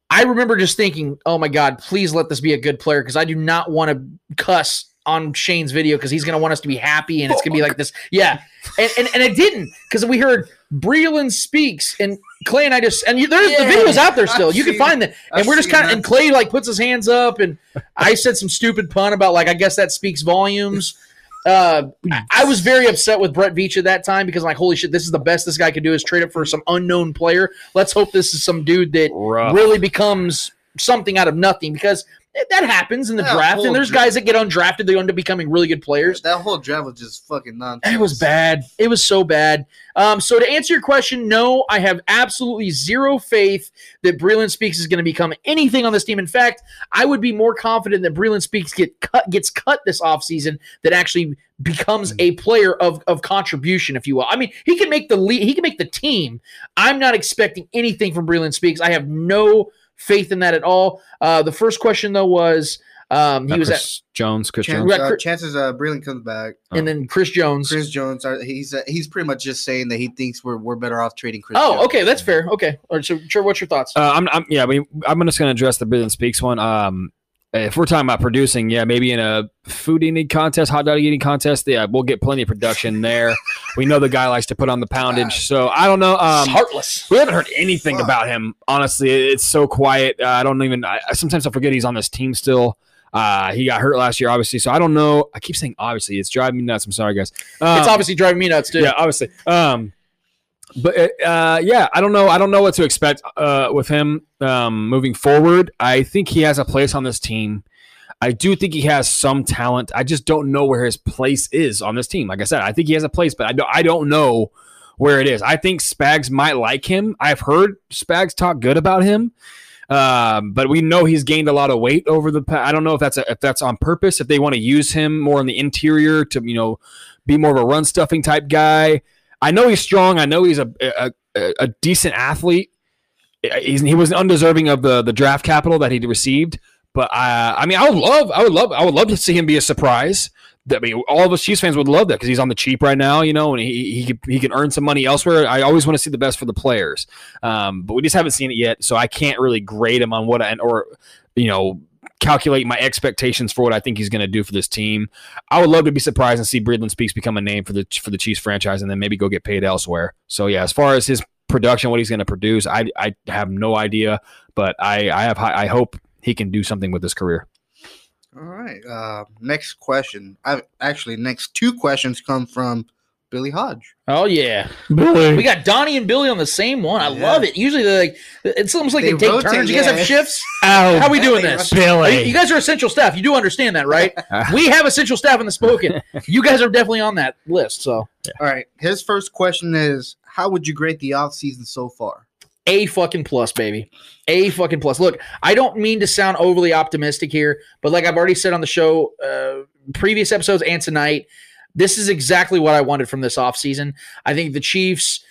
I remember just thinking, "Oh my God, please let this be a good player," because I do not want to cuss on Shane's video because he's going to want us to be happy and it's going to be like this. Yeah, and and, and it didn't because we heard Breeland speaks and Clay and I just and you, there's the video's out there still. I've you can find that, and I've we're just kind of and Clay like puts his hands up and I said some stupid pun about like I guess that speaks volumes. Uh, I- I was very upset with Brett Veach at that time because I'm like, holy shit, this is the best this guy could do is trade up for some unknown player. Let's hope this is some dude that Rough. really becomes something out of nothing because that happens in the Yeah, draft. And there's guys that get undrafted, they end up becoming really good players. That whole draft was just fucking nonsense. It was bad. It was so bad. Um, so to answer your question, no, I have absolutely zero faith that Breeland Speaks is going to become anything on this team. In fact, I would be more confident that Breeland Speaks get cut, gets cut this offseason that actually becomes a player of, of contribution, if you will. I mean, he can make the lead, he can make the team. I'm not expecting anything from Breeland Speaks. I have no faith in that at all. Uh, the first question though was um, he Uh, was at, Jones. Chris Chan- Jones. Right, uh, Chris- chances uh, Brilliant comes back. and then Chris Jones. Chris Jones, are, he's uh, he's pretty much just saying that he thinks we're we're better off trading Chris. Oh, Jones. okay, that's fair. Okay, all right, so sure. What's your thoughts? Uh, I'm, I'm, yeah, I mean, I'm just going to address the Breeland Speaks one. Um, if we're talking about producing, yeah, maybe in a food eating contest, hot dog eating contest, yeah, we'll get plenty of production there. we know the guy likes to put on the poundage, so I don't know. Um, Heartless. we haven't heard anything Fuck. about him. Honestly, it's so quiet. Uh, I don't even. I, sometimes I forget he's on this team still. Uh, he got hurt last year, obviously. So I don't know. I keep saying obviously. It's driving me nuts. I'm sorry, guys. Um, it's obviously driving me nuts too. yeah, obviously. Um, but uh, yeah, I don't know. I don't know what to expect uh, with him um, moving forward. I think he has a place on this team. I do think he has some talent. I just don't know where his place is on this team. Like I said, I think he has a place, but I don't. I don't know where it is. I think Spags might like him. I've heard Spags talk good about him. Um, but we know he's gained a lot of weight over the. pa- I don't know if that's a, if that's on purpose. If they want to use him more in the interior to you know be more of a run stuffing type guy. I know he's strong. I know he's a a, a, decent athlete. He's, he was undeserving of the the draft capital that he received. but I, I mean, I would love, I would love, I would love to see him be a surprise. I mean, all of us Chiefs fans would love that because he's on the cheap right now, you know, and he he could, he can earn some money elsewhere. I always want to see the best for the players, um, but we just haven't seen it yet, so I can't really grade him on what I, or you know calculate my expectations for what I think he's going to do for this team. I would love to be surprised and see Breeland Speaks become a name for the for the Chiefs franchise, and then maybe go get paid elsewhere. So yeah, as far as his production, what he's going to produce, I I have no idea, but I I have I hope he can do something with his career. All right. Uh, next question. I actually next two questions come from Billy Hodge. Oh yeah, Billy. We got Donnie and Billy on the same one. I Yeah. love it. Usually they're like it's almost like they, They take rotate, turns. You guys yeah. have shifts. Oh, How we doing this? Billy. You- You guys are essential staff. You do understand that, right? (laughs) we have essential staff in the spoken. (laughs) You guys are definitely on that list. So All right. His first question is How would you grade the off season so far? A fucking plus, baby. A fucking plus. Look, I don't mean to sound overly optimistic here, but like I've already said on the show, uh, previous episodes and tonight, this is exactly what I wanted from this offseason. I think the Chiefs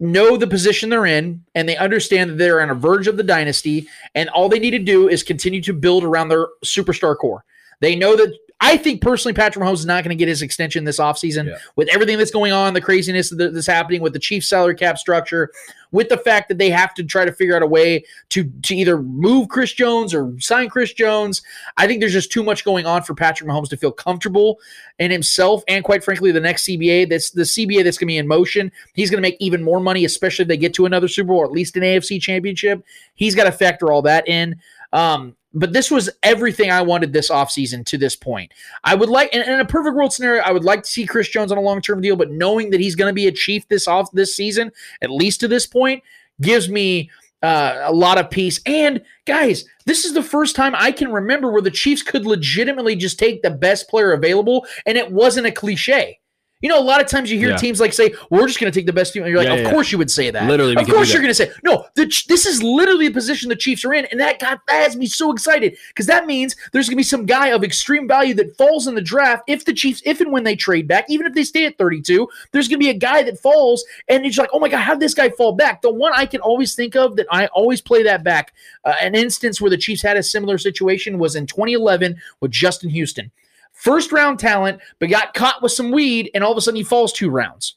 know the position they're in and they understand that they're on a verge of the dynasty, and all they need to do is continue to build around their superstar core. They know that. I think personally, Patrick Mahomes is not going to get his extension this offseason Yeah. with everything that's going on, the craziness that's happening with the Chiefs salary cap structure, with the fact that they have to try to figure out a way to to either move Chris Jones or sign Chris Jones. I think there's just too much going on for Patrick Mahomes to feel comfortable in himself, and quite frankly, the next CBA that's the CBA that's going to be in motion. He's going to make even more money, especially if they get to another Super Bowl or at least an AFC Championship. He's got to factor all that in. Um, but this was everything I wanted this offseason to this point. I would like, in, in a perfect world scenario, I would like to see Chris Jones on a long term deal, but knowing that he's going to be a Chief this off this season, at least to this point, gives me uh, a lot of peace. And guys, this is the first time I can remember where the Chiefs could legitimately just take the best player available, and it wasn't a cliche. You know, a lot of times you hear Yeah. teams like say, "We're just going to take the best team." And you're like, Yeah, "Of yeah, course you would say that." Literally, of course you're going to say, "No." The, this is literally the position the Chiefs are in, and that got that has me so excited because that means there's going to be some guy of extreme value that falls in the draft if the Chiefs, if and when they trade back, even if they stay at 32, there's going to be a guy that falls, and it's like, "Oh my god, how did this guy fall back?" The one I can always think of that I always play that back. Uh, an instance where the Chiefs had a similar situation was in 2011 with Justin Houston first round talent, but got caught with some weed, and all of a sudden he falls two rounds.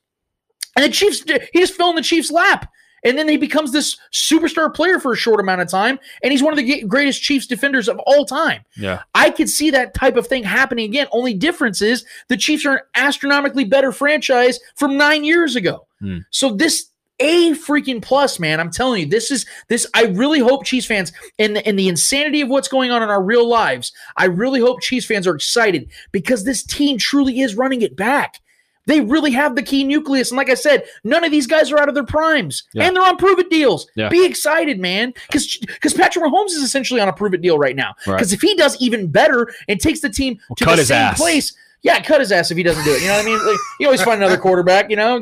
And the Chiefs, he just fell in the Chiefs' lap. And then he becomes this superstar player for a short amount of time, and he's one of the greatest Chiefs defenders of all time. Yeah. I could see that type of thing happening again. Only difference is the Chiefs are an astronomically better franchise from nine years ago. Hmm. So this a freaking plus, man. I'm telling you, this is this. I really hope Chiefs fans, and the, in the insanity of what's going on in our real lives, I really hope Chiefs fans are excited because this team truly is running it back. They really have the key nucleus, and like I said, none of these guys are out of their primes, Yeah. and they're on prove it deals. Yeah. Be excited, man, because because Patrick Mahomes is essentially on a prove it deal right now. Right. Because if he does even better and takes the team to the his same ass. place, yeah, cut his ass if he doesn't do it. You know what I mean? Like, you always find another quarterback. You know,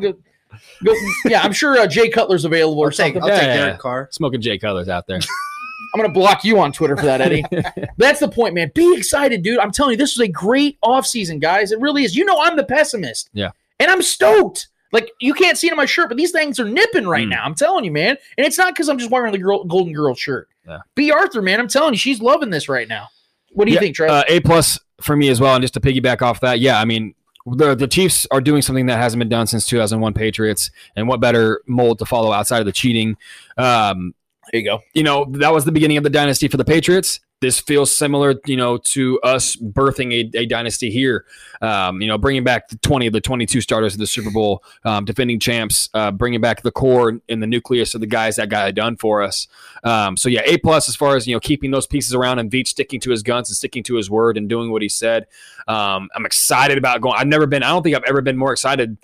yeah, I'm sure uh, Jay Cutler's available or I'll take, something. I'll Yeah, take Derek yeah. Carr. Smoking Jay Cutler's out there. (laughs) I'm gonna block you on Twitter for that, Eddie. (laughs) That's the point, man. Be excited, dude. I'm telling you, this was a great offseason, guys. It really is. You know, I'm the pessimist. Yeah. And I'm stoked. Like you can't see it on my shirt, but these things are nipping right Mm. now. I'm telling you, man. And it's not because I'm just wearing the girl, Golden Girl shirt. Yeah. Bea Arthur, man. I'm telling you, she's loving this right now. What do you Yeah, think, Trev? Uh, a plus for me as well. And just to piggyback off that, yeah, I mean, the the Chiefs are doing something that hasn't been done since 2001 Patriots, and what better mold to follow outside of the cheating? Um, there you go. You know, that was the beginning of the dynasty for the Patriots. This feels similar, you know, to us birthing a, a dynasty here. Um, you know, bringing back the 20 of the 22 starters of the Super Bowl, um, defending champs, uh, bringing back the core and the nucleus of the guys that got it done for us. Um, so yeah, A plus as far as you know, keeping those pieces around and Veach sticking to his guns and sticking to his word and doing what he said. Um, I'm excited about going. I've never been. I don't think I've ever been more excited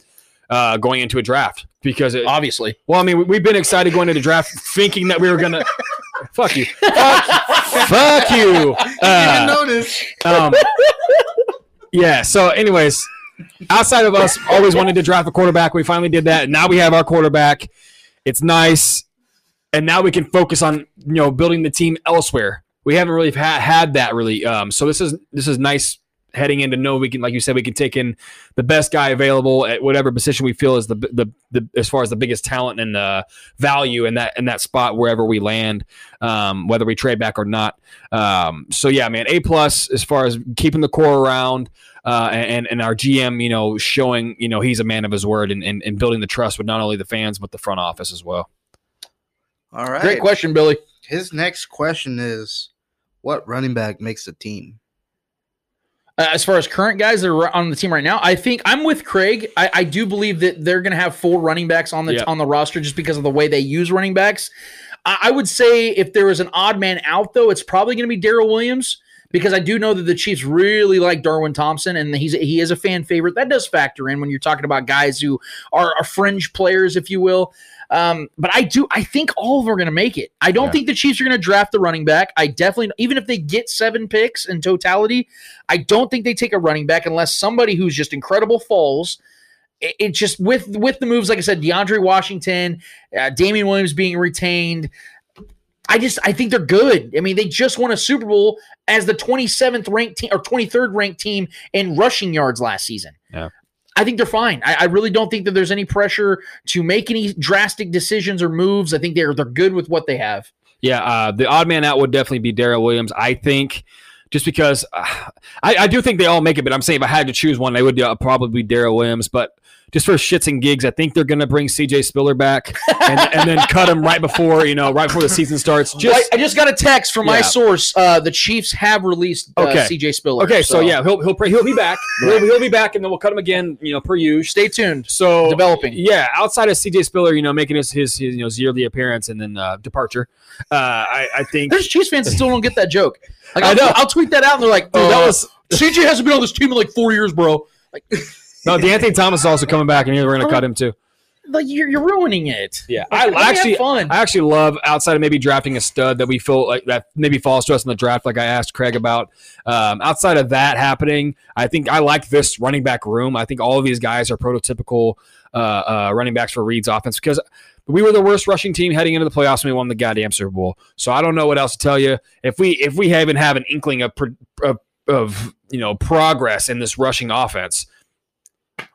uh, going into a draft because it, Obviously. well, I mean, we- we've been excited going into the draft, thinking that we were gonna. (laughs) fuck you. Fuck, fuck you. Uh, notice. um, yeah. So, anyways, outside of us always wanted to draft a quarterback, we finally did that. Now we have our quarterback. It's nice, and now we can focus on you know building the team elsewhere. We haven't really ha- had that really. Um, so this is this is nice heading into know we can, like you said, we can take in the best guy available at whatever position we feel is the the, the as far as the biggest talent and the value in that in that spot wherever we land, um, whether we trade back or not. Um, so yeah, man, a plus as far as keeping the core around. Uh, and and our GM, you know, showing you know he's a man of his word and, and, and building the trust with not only the fans but the front office as well. All right. Great question, Billy. His next question is, what running back makes the team? Uh, as far as current guys that are on the team right now, I think I'm with Craig. I, I do believe that they're going to have four running backs on the Yep. on the roster just because of the way they use running backs. I, I would say if there was an odd man out, though, it's probably going to be Darrel Williams because I do know that the Chiefs really like Darwin Thompson and he's he is a fan favorite. That does factor in when you're talking about guys who are, are fringe players, if you will. Um, but I do, I think all of them are going to make it. I don't Yeah. think the Chiefs are going to draft the running back. I definitely, even if they get seven picks in totality, I don't think they take a running back unless somebody who's just incredible falls. It, it just with with the moves, like I said, DeAndre Washington, uh, Damien Williams being retained. I just I think they're good. I mean, they just won a Super Bowl as the 27th ranked team or 23rd ranked team in rushing yards last season. Yeah. I think they're fine. I, I really don't think that there's any pressure to make any drastic decisions or moves. I think they're they're good with what they have. Yeah, uh, the odd man out would definitely be Darrel Williams. I think just because uh, I, I do think they all make it, but I'm saying if I had to choose one, they would uh, probably be Darrel Williams. But just for shits and gigs, I think they're going to bring CJ Spiller back and, and then cut him right before you know right before the season starts. Just I, I just got a text from my source. Uh, the Chiefs have released uh, Okay. CJ Spiller. okay, so, yeah, he'll he'll he'll be back. He'll, he'll be back, and then we'll cut him again. You know, per usual. stay tuned. So Developing. yeah. Outside of CJ Spiller, you know, making his his, his you know yearly appearance and then uh, departure, uh, I, I think There's Chiefs fans that still don't get that joke. Like, I I'll, know. I'll tweet that out, and they're like, Dude, that uh, was- CJ hasn't been on this team in like four years, bro. Like, (laughs) no. De'Anthony Thomas is also coming back, and we're going to cut him too. like you're, you're ruining it. Yeah, I, I actually, fun. I actually love outside of maybe drafting a stud that we feel like that maybe falls to us in the draft, like I asked Craig about. Um, outside of that happening, I think I like this running back room. I think all of these guys are prototypical uh, uh, running backs for Reid's offense because we were the worst rushing team heading into the playoffs and we won the goddamn Super Bowl. So I don't know what else to tell you. If we if we even have an inkling of of, of you know progress in this rushing offense,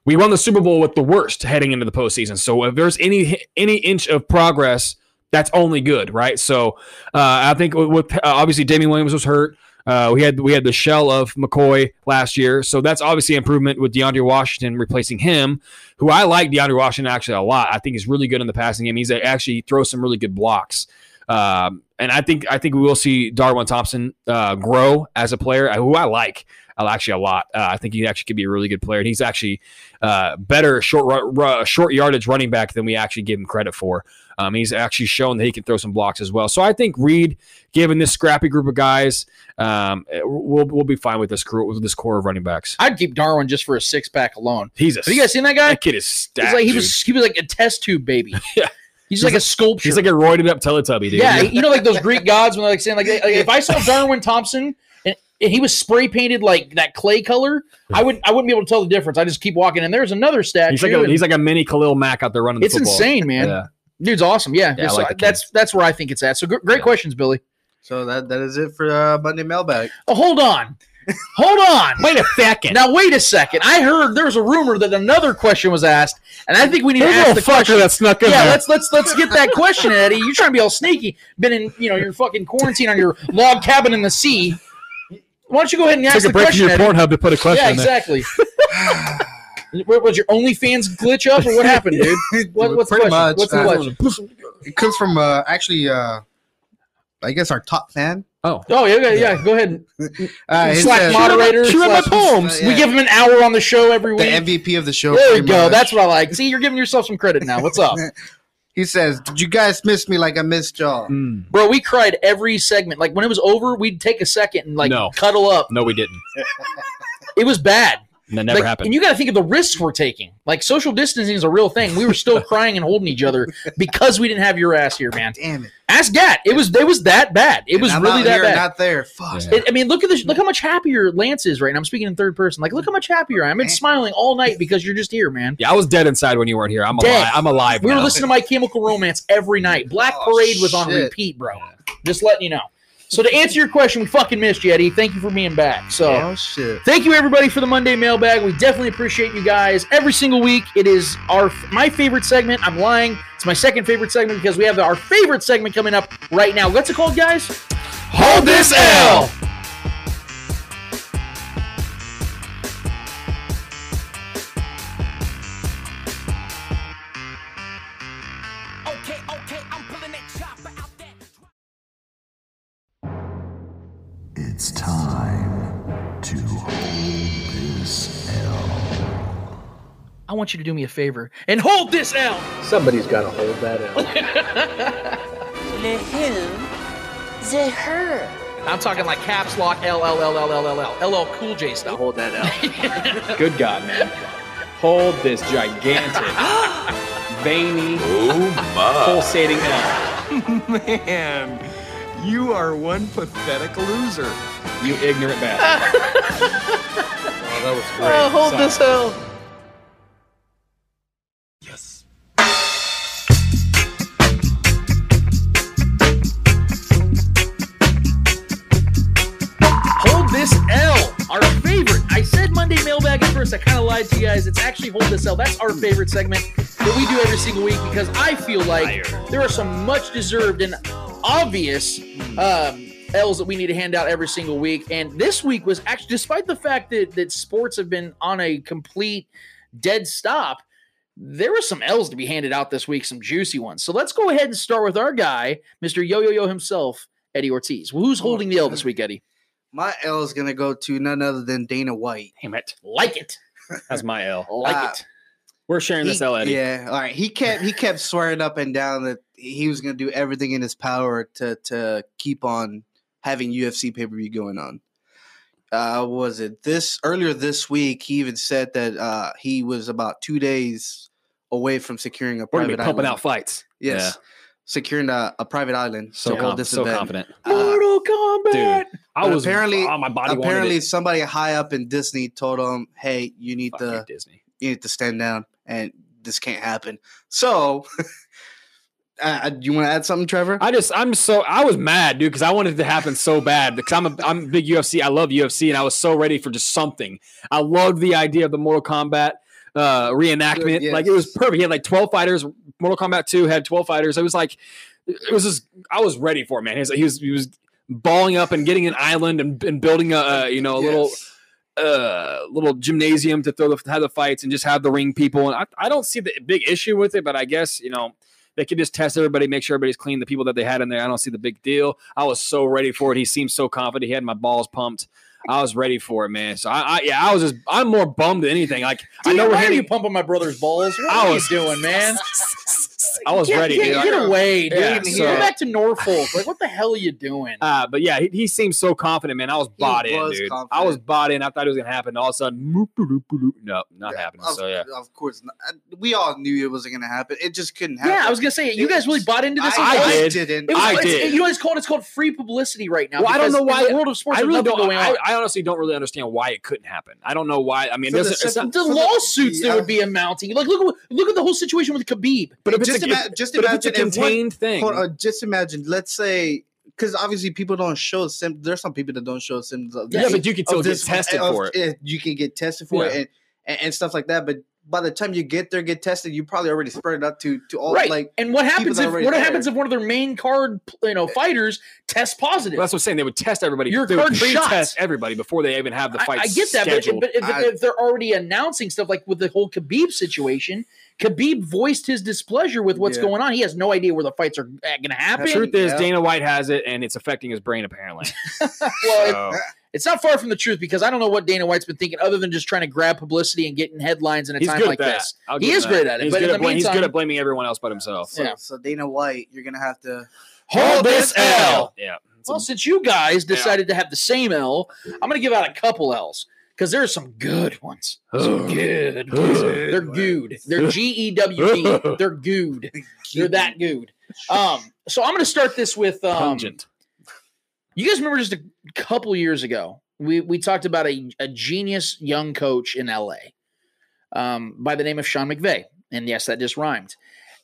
we won the Super Bowl with the worst heading into the postseason. So if there's any any inch of progress, that's only good, right? So uh, I think with uh, obviously Damien Williams was hurt. Uh, we had we had the shell of McCoy last year, so that's obviously improvement with DeAndre Washington replacing him. Who I like DeAndre Washington actually a lot. I think he's really good in the passing game. He's actually throws some really good blocks. Um, and I think I think we will see Darwin Thompson uh, grow as a player, who I like actually a lot. Uh, I think he actually could be a really good player, and he's actually uh, better short short yardage running back than we actually give him credit for. Um, he's actually shown that he can throw some blocks as well. So I think Reid, given this scrappy group of guys, um, we'll we'll be fine with this crew with this core of running backs. I'd keep Darwin just for a six pack alone. He's a Have you guys seen that guy? that kid is stacked. He's like he dude. was he was like a test tube baby. (laughs) Yeah. He's, like, a sculpture. He's like a roided up Teletubby, dude. yeah, you know, like those Greek gods when they're like saying like, like, if I saw (laughs) Darwin Thompson and, and he was spray painted like that clay color, I would I wouldn't be able to tell the difference. I just keep walking, and there's another statue. he's like a and he's like a mini Khalil Mack out there running. The it's football. insane, man. Yeah. Dude's awesome. Yeah, Yeah, so like the that's that's where I think it's at. So gr- great questions, Billy. So that that is it for uh, Monday mailbag. Oh, hold on. Hold on. Wait a second. Now wait a second. I heard there was a rumor that another question was asked, and I think we need There's to ask little the question. fucker that snuck in yeah, there. let's let's let's get that question, Eddie. You're trying to be all sneaky. Been in you know your fucking quarantine on your log cabin in the sea. Why don't you go ahead and ask Took a the break from your Eddie? Pornhub to put a question Yeah, in there. exactly. (laughs) (sighs) What was your OnlyFans glitch up, or what happened, dude? (laughs) What, what's the Pretty question? much. What's the uh, question? It comes from uh, actually, uh, I guess our top fan. Oh, Oh yeah, yeah, yeah. Go ahead. (laughs) Uh, his, Slack uh, moderator. She read my slash- poems. We give him an hour on the show every week. the week. MVP of the show. There we pretty go. much. That's what I like. See, you're giving yourself some credit now. What's up? He says, "Did you guys miss me like I missed y'all?" Mm. Bro, we cried every segment. Like when it was over, we'd take a second and like No. cuddle up. No, we didn't. It was bad. That never Like, happened. And you got to think of the risks we're taking. Like social distancing is a real thing. We were still (laughs) crying and holding each other because we didn't have your ass here, man. Damn it! Ask Gat. It was it was that bad. It was I'm really out that here, bad. Not there. Fuck. Yeah. It- I mean, look at this. Look how much happier Lance is right now. I'm speaking in third person. Like, look how much happier I am. I've smiling all night because you're just here, man. yeah, I was dead inside when you weren't here. I'm Dead. alive. I'm alive. We were listening to My Chemical Romance every night. Black Oh, Parade was on repeat, bro. Just letting you know. So to answer your question, we fucking missed you, Eddie. Thank you for being back. So Oh shit. Thank you everybody for the Monday mailbag. We definitely appreciate you guys. Every single week, it is our my favorite segment. I'm lying. It's my second favorite segment because we have our favorite segment coming up right now. What's it called, guys? Hold this L. I want you to do me a favor and hold this L. Somebody's got to hold that L. (laughs) The who? The her. I'm talking like caps lock L L L L L L L LL Cool J style. hold that L. (laughs) Good God, man. Hold this gigantic, (gasps) veiny, oh, pulsating L. (laughs) Man, you are one pathetic loser. You ignorant bastard. Oh, that was oh, great. Oh, hold Son. this L. first. I kind of lied to you guys. It's actually Hold This L. That's our favorite segment that we do every single week because I feel like there are some much deserved and obvious um, L's that we need to hand out every single week. And this week was actually, despite the fact that, that sports have been on a complete dead stop, there were some L's to be handed out this week, some juicy ones. So let's go ahead and start with our guy, Mr. Yo Yo Yo himself, Eddie Ortiz. Well, who's holding the L this week, Eddie? My L is gonna go to none other than Dana White. Damn it. Like it. That's my L. (laughs) Like it. We're sharing this He- L, Eddie. Yeah, all right. He kept he kept swearing up and down that he was going to do everything in his power to to keep on having UFC pay per view going on. Uh, was it this earlier this week? He even said that uh, he was about two days away from securing a We're private be pumping island. out fights. Yes, securing a, a private island. So, to hold conf- this so event. confident. Uh, Mortal Kombat. Dude, I was apparently oh, my body apparently somebody high up in Disney told him, "Hey, you need Fuck to you, Disney. you need to stand down, and this can't happen." So, (laughs) uh, do you want to add something, Trevor? I just I'm so I was mad, dude, because I wanted it to happen so bad because I'm a I'm a big UFC. I love UFC, and I was so ready for just something. I loved the idea of the Mortal Kombat uh reenactment. Good, Like it was perfect. He had like 12 fighters. Mortal Kombat 2 had 12 fighters. It was like it was just I was ready for it, man. He was he was, he was balling up and getting an island and, and building a, uh you know a little Yes. uh little gymnasium to throw the have the fights and just have the ring people and I, I don't see the big issue with it but i guess you know they could just test everybody make sure everybody's clean the people that they had in there i don't see the big deal i was so ready for it he seemed so confident he had my balls pumped i was ready for it man so i, I yeah i was just i'm more bummed than anything like i Dude, know we're why are you pumping my brother's balls? What I are was- you doing, man? (laughs) i was get, ready Get, dude. get away, dude. Yeah, Go back to Norfolk. Like, what the hell are you doing? Uh, but yeah, he, he seemed so confident, man. I was bought in, was dude. I was bought in. I thought it was gonna happen. All of a sudden, no, not happening. Of, So yeah, of course, not. We all knew it wasn't going to happen. It just couldn't happen. yeah, I was gonna say, you guys really bought into this. I, I I did. didn't. It was, I it's- did. You know, it's called it's called free publicity right now. Well, I don't because know why- in the world of sports. I really don't. going I, on. I honestly don't really understand why it couldn't happen. I don't know why. I mean, the doesn't. It's simple- not, the for the- lawsuits that would be amounting. Like, look at look at the whole situation with Khabib. but if it's just a, ima- just but if it's a imagine if one- contained thing, Hold on, just imagine. Let's say, because obviously people don't show symptoms. There's some people that don't show symptoms. Of yeah, this- but you can still get this- tested of- for it. eh, You can get tested for it Yeah. and, and and stuff like that. But by the time you get there, get tested, you probably already spread it out to to all Right. like. and what happens if what there. happens if one of their main card you know fighters tests positive? Well, that's what I'm saying. They would test everybody. Your they card shots. pre-test everybody before they even have the fight. I get that, but, but if, I- if they're already announcing stuff like with the whole Khabib situation, Khabib voiced his displeasure with what's Yeah. going on. He has no idea where the fights are going to happen. the truth is, Yeah. Dana White has it, and it's affecting his brain apparently. (laughs) well, it- So, it's not far from the truth because I don't know what Dana White's been thinking other than just trying to grab publicity and getting headlines in a he's time good like that. this. I'll He is that. great at it, He's but good in at the meantime, he's good meantime- at blaming everyone else but himself. So, Yeah. so Dana White, you're gonna have to. Hold this L. Yeah. Well, since you guys decided to have the same L, I'm going to give out a couple L's because there are some good ones. Some good. ones. They're good. They're G E W D. They're good. They're that good. Um, so I'm going to start this with um, pungent. You guys remember just a couple years ago, we we talked about a, a genius young coach in LA um, by the name of Sean McVay. And yes, that just rhymed.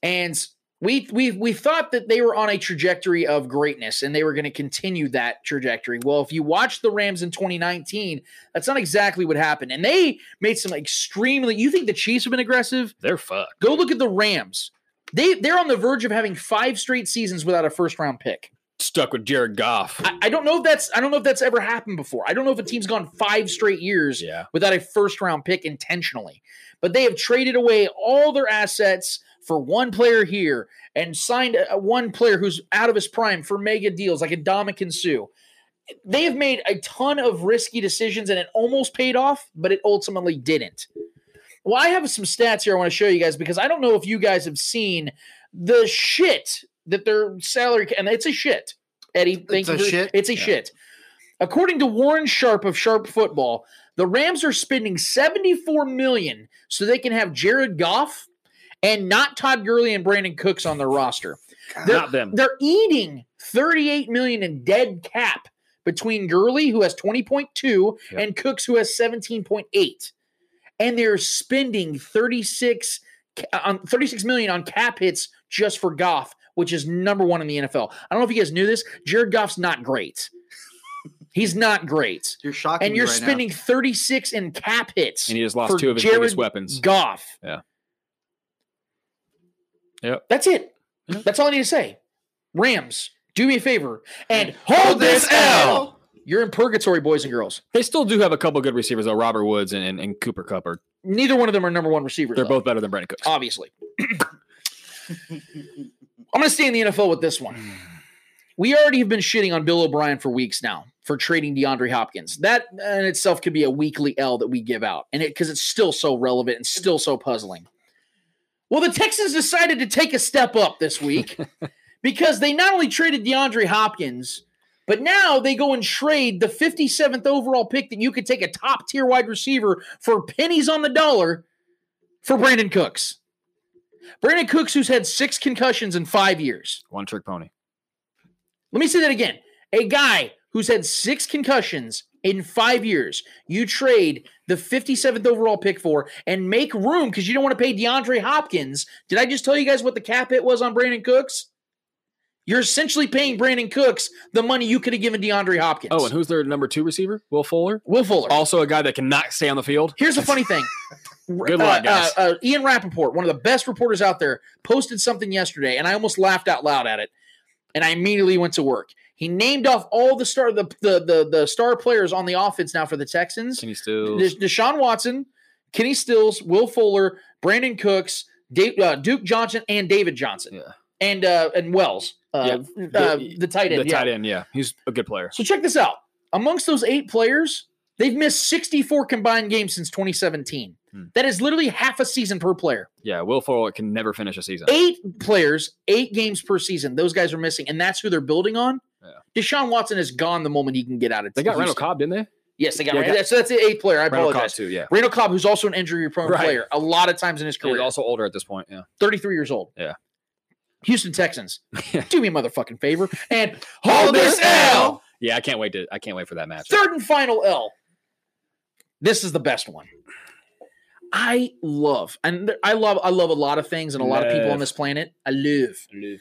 And We we we thought that they were on a trajectory of greatness and they were going to continue that trajectory. Well, if you watch the Rams in 2019, that's not exactly what happened. And they made some extremely you think the Chiefs have been aggressive? They're fucked. Go look at the Rams. They they're on the verge of having five straight seasons without a first round pick. Stuck with Jared Goff. I, I don't know if that's I don't know if that's ever happened before. I don't know if a team's gone five straight years Yeah. without a first round pick intentionally. But they have traded away all their assets for one player here and signed a, one player who's out of his prime for mega deals like a Ndamukong Suh. They have made a ton of risky decisions and it almost paid off, but it ultimately didn't. Well, I have some stats here I want to show you guys because I don't know if you guys have seen the shit that their salary and it's a shit. Eddie, thank It's you. a for- shit? It's a Yeah. shit. According to Warren Sharp of Sharp Football, the Rams are spending 74 million so they can have Jared Goff and not Todd Gurley and Brandin Cooks on their roster. They're, Not them. They're eating 38 million in dead cap between Gurley, who has 20.2, Yep. and Cooks, who has 17.8. And they're spending 36 ca- on 36 million on cap hits just for Goff, which is number one in the NFL. I don't know if you guys knew this. Jared Goff's not great. (laughs) He's not great. You're shocking And you're right now. spending 36 in cap hits. And he just lost two of his Jared biggest weapons. Goff. Yeah. Yep. That's it. That's all I need to say. Rams, do me a favor and hold this L. You're in purgatory, boys and girls. They still do have a couple good receivers though. Robert Woods and, and, and Cooper Kupp are Neither one of them are number one receivers. they're though, both better than Brandin Cooks. obviously. I'm going to stay in the NFL with this one. We already have been shitting on Bill O'Brien for weeks now for trading DeAndre Hopkins. That uh, in itself could be a weekly L that we give out, and it because it's still so relevant and still so puzzling. Well, the Texans decided to take a step up this week (laughs) because they not only traded DeAndre Hopkins, but now they go and trade the 57th overall pick that you could take a top tier wide receiver for pennies on the dollar for Brandin Cooks. Brandin Cooks, who's had six concussions in five years. One trick pony. Let me say that again. A guy who's had six concussions in five years, you trade the 57th overall pick for and make room because you don't want to pay DeAndre Hopkins. Did I just tell you guys what the cap hit was on Brandin Cooks? You're essentially paying Brandin Cooks the money you could have given DeAndre Hopkins. Oh, and who's their number two receiver? Will Fuller. Will Fuller. Also a guy that cannot stay on the field. Here's the funny thing. (laughs) Good luck, Uh, guys. uh, uh, Ian Rapoport, one of the best reporters out there, posted something yesterday, and I almost laughed out loud at it. And I immediately went to work. He named off all the star the the the, the star players on the offense now for the Texans. Kenny Stills. Desha- Deshaun Watson, Kenny Stills, Will Fuller, Brandin Cooks, Dave, uh, Duke Johnson, and David Johnson. Yeah. And uh, and Fells, uh, Yeah. uh, The- the tight end. The yeah. tight end, yeah. He's a good player. So check this out. Amongst those eight players, they've missed 64 combined games since 2017. Hmm. That is literally half a season per player. Yeah, Will Fuller can never finish a season. Eight players, eight games per season. Those guys are missing, and that's who they're building on. Deshaun Watson is gone the moment he can get out of They got Randall Cobb, didn't they? Yes, they got Yeah, Randall. got- So that's the eighth player. I Randall Cobb apologize. too, yeah. Randall Cobb, who's also an injury prone Right. player, a lot of times in his career, He's also older at this point. Yeah. 33 years old. Yeah. Houston Texans. (laughs) Do me a motherfucking favor and hold this L. Yeah, I can't wait to I can't wait for that match. Third and final L. This is the best one. I love, and I love, I love a lot of things and a lot of people on this planet. I love. I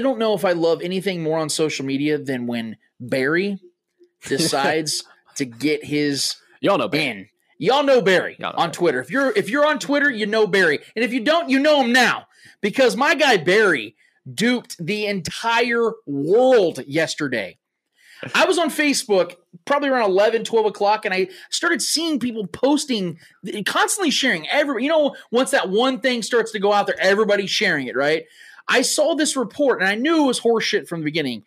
don't know if I love anything more on social media than when Barry (laughs) decides to get his y'all know in. Y'all know Barry on Twitter. If you're if you're on Twitter, you know Barry, and if you don't, you know him now because my guy Barry duped the entire world yesterday. I was on Facebook probably around 11, 12 o'clock, and I started seeing people posting, constantly sharing. Every, you know, once that one thing starts to go out there, everybody's sharing it, right? I saw this report, and I knew it was horseshit from the beginning.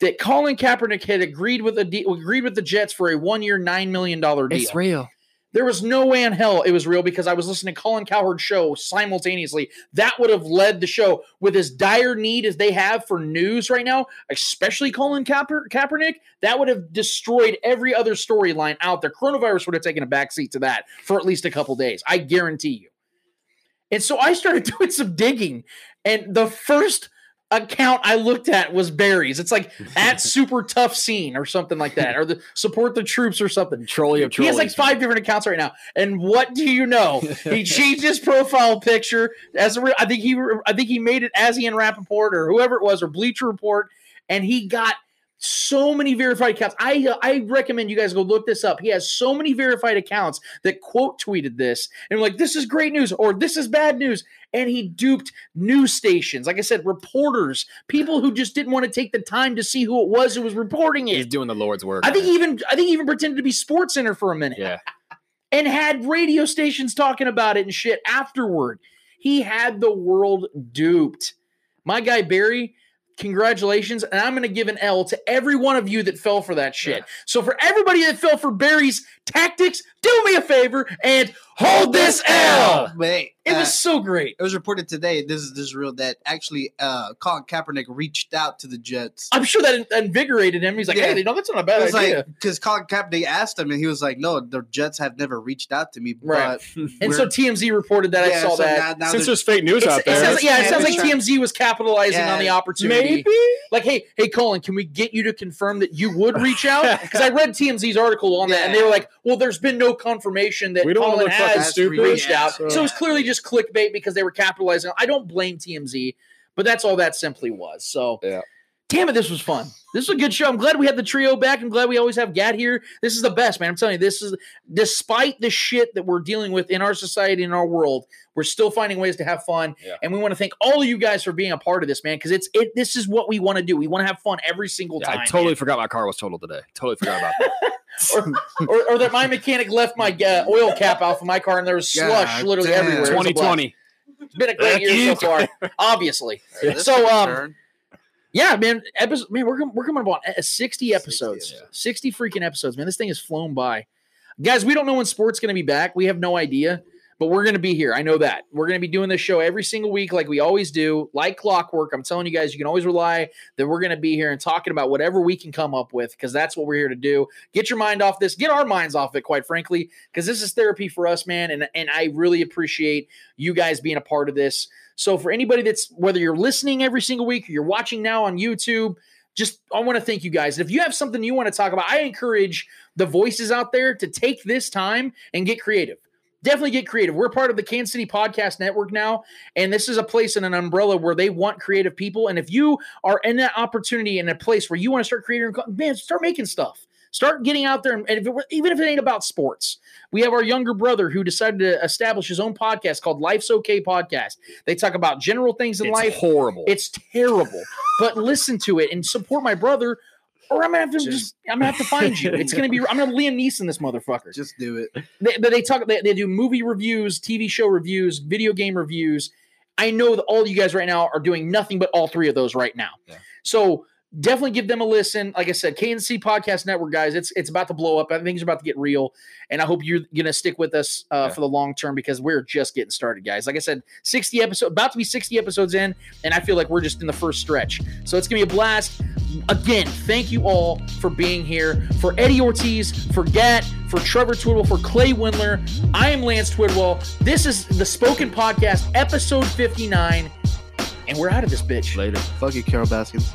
That Colin Kaepernick had agreed with a de- agreed with the Jets for a one year, nine million dollar deal. It's real. There was no way in hell it was real because I was listening to Colin Cowherd's show simultaneously. That would have led the show with as dire need as they have for news right now, especially Colin Kaeper- Kaepernick. That would have destroyed every other storyline out there. Coronavirus would have taken a backseat to that for at least a couple days. I guarantee you. And so I started (laughs) doing some digging, and the first account I looked at was Barry's. It's like (laughs) at super tough scene or something like that, or the support the troops or something. Trolley of He has like five different accounts right now. And what do you know? (laughs) He changed his profile picture as a re- I think he I think he made it as Ian Rapoport or whoever it was or Bleacher Report, and he got so many verified accounts. I uh, I recommend you guys go look this up. He has so many verified accounts that quote tweeted this and like this is great news or this is bad news. And he duped news stations, like I said, reporters, people who just didn't want to take the time to see who it was who was reporting it. He's doing the Lord's work. I think he even I think he even pretended to be Sports Center for a minute. Yeah. (laughs) And had radio stations talking about it and shit afterward. He had the world duped. My guy Barry, congratulations. And I'm gonna give an L to every one of you that fell for that shit. So for everybody that fell for Barry's tactics, do me a favor and hold this L. Wait, It uh, was so great. It was reported today. This is this is real. That actually, uh, Colin Kaepernick reached out to the Jets. I'm sure that invigorated him. He's like, Yeah. hey, know, that's not a bad It was idea. like because Colin Kaepernick asked him, and he was like, "No, the Jets have never reached out to me." Right. But (laughs) and so TMZ reported that. I saw so that. now- now Since there's fake news It's- out it there, sounds- yeah, it sounds like TMZ was capitalizing Yeah. on the opportunity. maybe. Like, hey, hey, Colin, can we get you to confirm that you would reach out? (laughs) Because I read TMZ's article on that, and they were like, "Well, there's been no confirmation that We don't wanna Colin look has stupid. reached Yeah, out." so- So, it's clearly just clickbait because they were capitalizing. I don't blame TMZ, but that's all that simply was. So, Yeah. damn it, this was fun. This is a good show. I'm glad we had the trio back. I'm glad we always have Gat here. This is the best, man. I'm telling you, this is despite the shit that we're dealing with in our society in our world, we're still finding ways to have fun. Yeah. And we want to thank all of you guys for being a part of this, man, because it's it. This is what we want to do. We want to have fun every single Yeah, time. I totally forgot my car was totaled today. Totally forgot about that. (laughs) (laughs) or, or, or that my mechanic left my uh, oil cap off of my car and there was slush God literally damn. everywhere. It was a blast. 2020. It's been a great year so far, obviously. This So, um, turn. Yeah, man. Episode, man, we're we're coming up on uh, sixty episodes. 60, yeah. Sixty freaking episodes, man. This thing has flown by, guys. We don't know when sports going to be back. We have no idea, but we're going to be here. I know that we're going to be doing this show every single week, like we always do, like clockwork. I'm telling you guys, you can always rely that we're going to be here and talking about whatever we can come up with, because that's what we're here to do. Get your mind off this. Get our minds off it, quite frankly, because this is therapy for us, man. And and I really appreciate you guys being a part of this. So for anybody that's whether you're listening every single week or you're watching now on YouTube, just I want to thank you guys. And if you have something you want to talk about, I encourage the voices out there to take this time and get creative. Definitely get creative. We're part of the Kansas City Podcast Network now, and this is a place and an umbrella where they want creative people. And if you are in that opportunity in a place where you want to start creating, man, start making stuff. Start getting out there, and if it, even if it ain't about sports, we have our younger brother who decided to establish his own podcast called Life's Okay Podcast. They talk about general things in It's life. horrible. It's terrible, but listen to it and support my brother, or I'm gonna have to just, I'm gonna have to find you. It's gonna be I'm gonna Liam Neeson this motherfucker. Just do it. They, but they talk. They, they do movie reviews, TV show reviews, video game reviews. I know that all you guys right now are doing nothing but all three of those right now. So definitely give them a listen. Like I said, KNC Podcast Network, guys, it's it's about to blow up. I think it's about to get real, and I hope you're gonna stick with us uh, for the long term because we're just getting started, guys. Like I said, 60 episodes, about to be 60 episodes in, and I feel like we're just in the first stretch. So it's gonna be a blast. Again, thank you all for being here. For Eddie Ortiz, for Gat, for Trevor Twidwell, for Clay Windler, I am Lance Twidwell. This is the Spoken Podcast, episode 59, and we're out of this bitch. Later. Fuck you, Carol Baskins.